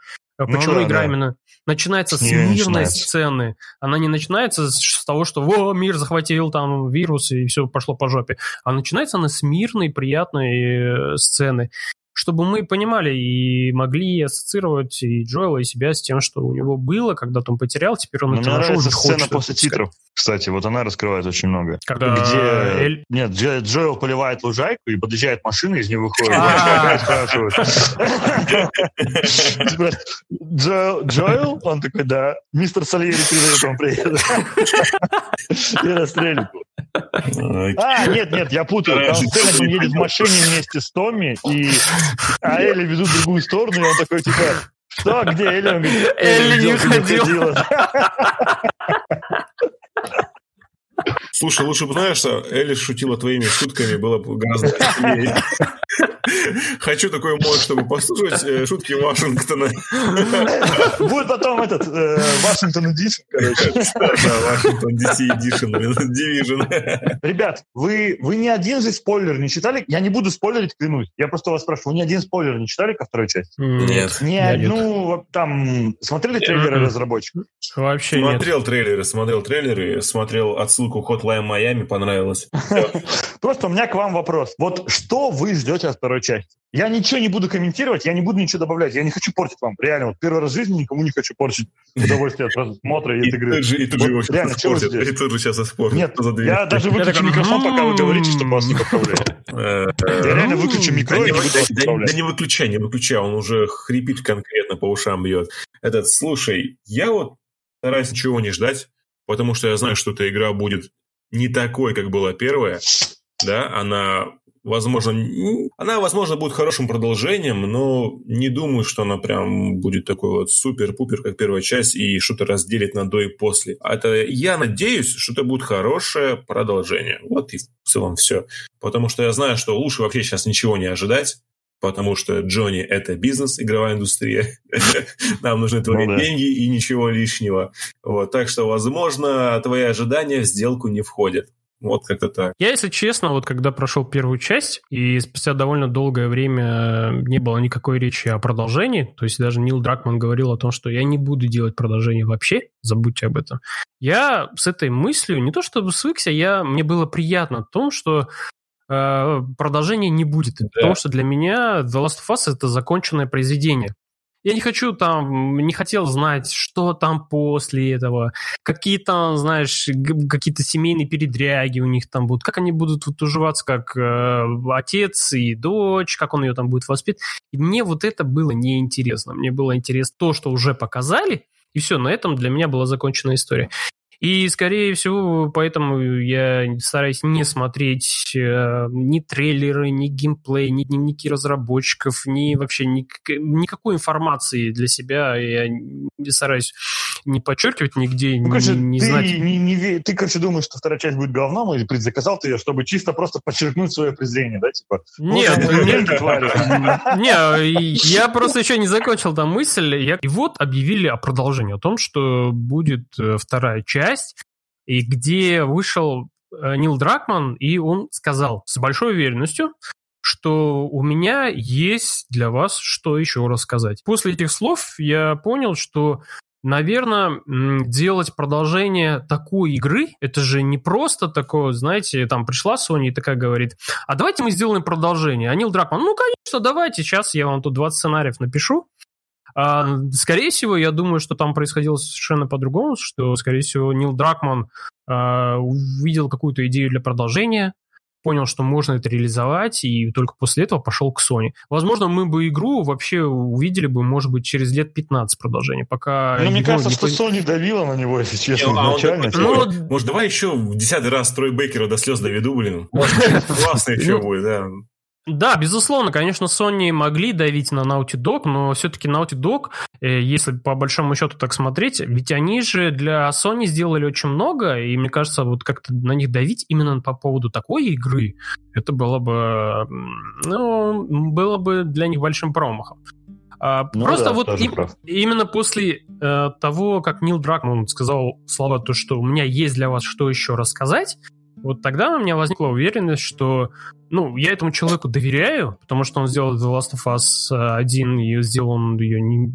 Ну, Почему да, игра да. именно начинается с, с мирной начинается. сцены? Она не начинается с того, что «Во, мир захватил там вирус и все пошло по жопе», а начинается она с мирной, приятной э, сцены чтобы мы понимали и могли ассоциировать и Джоэла, и себя с тем, что у него было, когда-то он потерял, теперь он это нашел, уже сцена хочет. после титров, кстати, вот она раскрывает очень много. Когда Где... Эль... Нет, Джоэл поливает лужайку, и подъезжает машина, из нее выходит. Джоэл, он такой, да, мистер Сальери передает, он приедет. И расстреливает а, нет, нет, я путаю. Там он едет в машине вместе с Томми, и а Элли ведут в другую сторону, и он такой, типа, что, где Элли? Он говорит, Элли не ходила. Слушай, лучше бы знаешь, что Элли шутила твоими шутками, было бы гораздо Хочу такой мод, чтобы послушать э, шутки Вашингтона. Будет потом этот э, Вашингтон Эдишн, короче. Да, Вашингтон DC Edition, Division. Ребят, вы, вы ни один же спойлер не читали? Я не буду спойлерить, клянусь. Я просто вас спрашиваю, вы ни один спойлер не читали ко второй части? Нет. Ни одну, там, смотрели трейлеры разработчиков? Вообще Смотрел трейлеры, смотрел трейлеры, смотрел отсылку Hotline Miami, понравилось. Просто у меня к вам вопрос. Вот что вы ждете от второй части? Я ничего не буду комментировать, я не буду ничего добавлять. Я не хочу портить вам. Реально, вот первый раз в жизни никому не хочу портить удовольствие от просмотра и, и игры. Тут же, и тут вот, же его реально, сейчас и тут же сейчас испортит. Нет, я даже выключу микрофон, пока вы говорите, чтобы вас не подправляли. Я реально выключу микрофон и Да не выключай, не выключай, он уже хрипит конкретно по ушам бьет. Этот, слушай, я вот стараюсь ничего не ждать, потому что я знаю, что эта игра будет не такой, как была первая, да, она возможно, она, возможно, будет хорошим продолжением, но не думаю, что она прям будет такой вот супер-пупер, как первая часть, и что-то разделит на до и после. А это я надеюсь, что это будет хорошее продолжение. Вот и в целом все. Потому что я знаю, что лучше вообще сейчас ничего не ожидать, потому что Джонни – это бизнес, игровая индустрия. Нам нужны твои ну, да. деньги и ничего лишнего. Вот, так что, возможно, твои ожидания в сделку не входят. Вот как-то так. Я, если честно, вот когда прошел первую часть, и спустя довольно долгое время не было никакой речи о продолжении, то есть даже Нил Дракман говорил о том, что я не буду делать продолжение вообще, забудьте об этом. Я с этой мыслью не то чтобы свыкся, я, мне было приятно в том, что продолжения не будет, да. потому что для меня The Last of Us это законченное произведение. Я не хочу там, не хотел знать, что там после этого, какие там, знаешь, какие-то семейные передряги у них там будут, как они будут вот уживаться как э, отец и дочь, как он ее там будет воспитывать. И мне вот это было неинтересно. Мне было интересно то, что уже показали, и все, на этом для меня была закончена история. И, скорее всего, поэтому я стараюсь не смотреть э, ни трейлеры, ни геймплей, ни дневники разработчиков, ни вообще ни, никакой информации для себя я стараюсь не подчеркивать нигде, ну, короче, не, не ты, знать. Не, не, ты, короче, думаешь, что вторая часть будет говном, или предзаказал ты ее, чтобы чисто просто подчеркнуть свое презрение, да? Типа, нет, не, я просто еще не закончил там мысль. И вот объявили о продолжении, о том, что будет э, вторая часть, и где вышел э, Нил Дракман, и он сказал с большой уверенностью, что у меня есть для вас что еще рассказать. После этих слов я понял, что Наверное, делать продолжение такой игры, это же не просто такое, знаете, там пришла Sony и такая говорит, а давайте мы сделаем продолжение. А Нил Дракман, ну, конечно, давайте, сейчас я вам тут 20 сценариев напишу. А, скорее всего, я думаю, что там происходило совершенно по-другому, что, скорее всего, Нил Дракман а, увидел какую-то идею для продолжения, понял, что можно это реализовать, и только после этого пошел к Sony. Возможно, мы бы игру вообще увидели бы, может быть, через лет 15 продолжение, пока... Ну, мне кажется, что Sony давила на него, если честно, а изначально. Ну, может, давай еще в десятый раз Трой Бейкера до слез доведу, блин. Классно еще ну, будет, да. Да, безусловно, конечно, Sony могли давить на Naughty Dog, но все-таки Naughty Dog, э, если по большому счету так смотреть, ведь они же для Sony сделали очень много, и мне кажется, вот как-то на них давить именно по поводу такой игры, это было бы, ну, было бы для них большим промахом. А, ну, Просто да, вот им, именно после э, того, как Нил Дракман сказал слова, то, что у меня есть для вас что еще рассказать, вот тогда у меня возникла уверенность, что ну, я этому человеку доверяю, потому что он сделал The Last of Us 1, и сделал он ее не,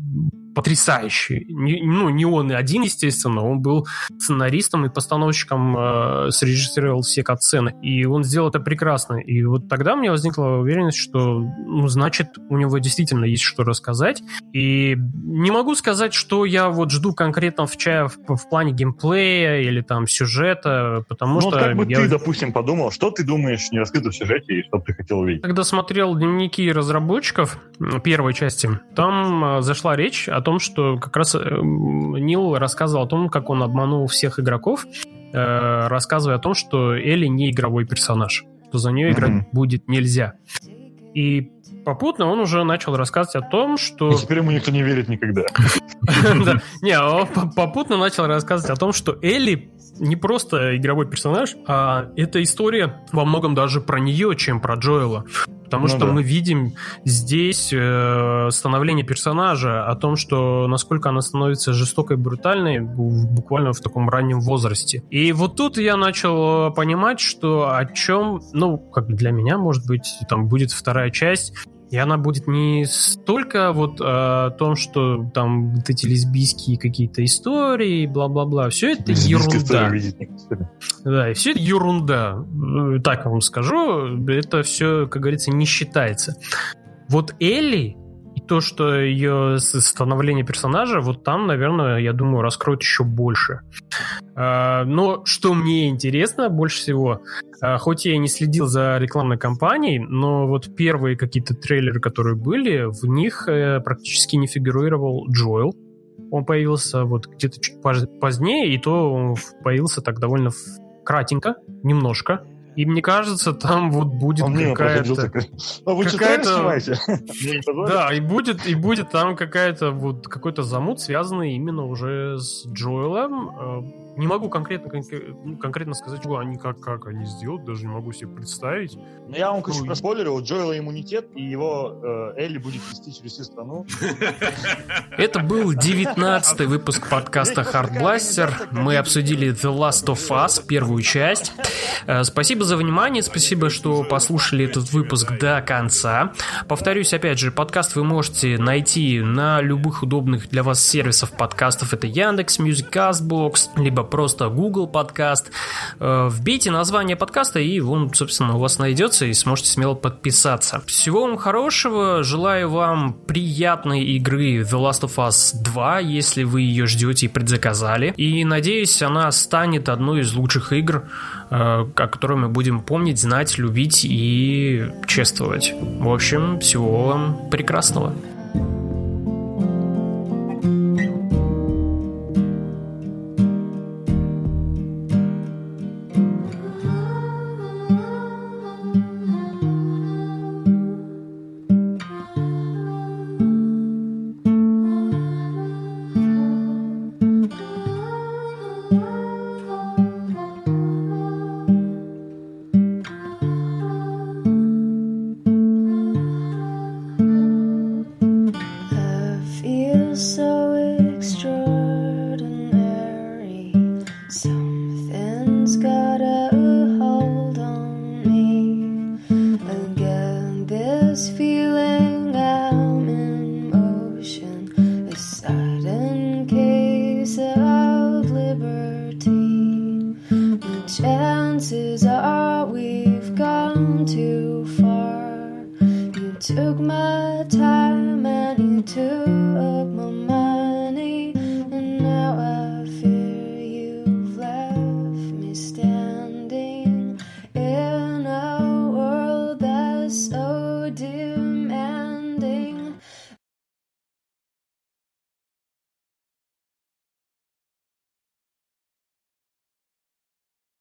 потрясающий. Не, ну, не он один, естественно, он был сценаристом и постановщиком, э, срежиссировал все катсцены, и он сделал это прекрасно. И вот тогда у меня возникла уверенность, что, ну, значит, у него действительно есть что рассказать. И не могу сказать, что я вот жду конкретно в, чае, в, в плане геймплея или там сюжета, потому ну, что... Ну, как бы я... ты, допустим, подумал, что ты думаешь не раскрыто в сюжете и что ты хотел увидеть? Когда смотрел дневники разработчиков первой части, там э, зашла речь о том, что как раз э, Нил рассказывал о том, как он обманул всех игроков, э, рассказывая о том, что Элли не игровой персонаж, что за нее играть mm-hmm. будет нельзя. И попутно он уже начал рассказывать о том, что... И теперь ему никто не верит никогда. Не, он попутно начал рассказывать о том, что Элли не просто игровой персонаж, а эта история во многом даже про нее, чем про Джоэла. Потому ну, что да. мы видим здесь э, становление персонажа, о том, что насколько она становится жестокой, брутальной буквально в таком раннем возрасте. И вот тут я начал понимать, что о чем, ну, как для меня, может быть, там будет вторая часть, и она будет не столько вот э, о том, что там вот эти лесбийские какие-то истории, бла-бла-бла. Все это ерунда. Да, и все это ерунда. Так вам скажу, это все, как говорится, не считается. Вот Элли то, что ее становление персонажа, вот там, наверное, я думаю, раскроют еще больше. А, но что мне интересно больше всего, а, хоть я и не следил за рекламной кампанией, но вот первые какие-то трейлеры, которые были, в них э, практически не фигурировал Джоэл. Он появился вот где-то чуть позднее, и то он появился так довольно кратенько, немножко. И мне кажется, там вот будет какая-то... А вы какая-то... Да, и будет, и будет там какая-то вот какой-то замут, связанный именно уже с Джоэлом. Не могу конкретно, ну, конкретно сказать, что они как, как они сделают, даже не могу себе представить. Но ну, я вам, короче, ну, проспойлерил, у Джоэла иммунитет, и его э, Элли будет вести через всю страну. Это был девятнадцатый выпуск подкаста Hard Blaster. Мы обсудили The Last of Us, первую часть. Э, спасибо за внимание, спасибо, что послушали этот выпуск до конца. Повторюсь, опять же, подкаст вы можете найти на любых удобных для вас сервисов подкастов. Это Яндекс, Music, Castbox, либо просто Google подкаст. Э, вбейте название подкаста, и он, собственно, у вас найдется, и сможете смело подписаться. Всего вам хорошего, желаю вам приятной игры The Last of Us 2, если вы ее ждете и предзаказали. И надеюсь, она станет одной из лучших игр, э, о которой мы будем помнить, знать, любить и чествовать. В общем, всего вам прекрасного.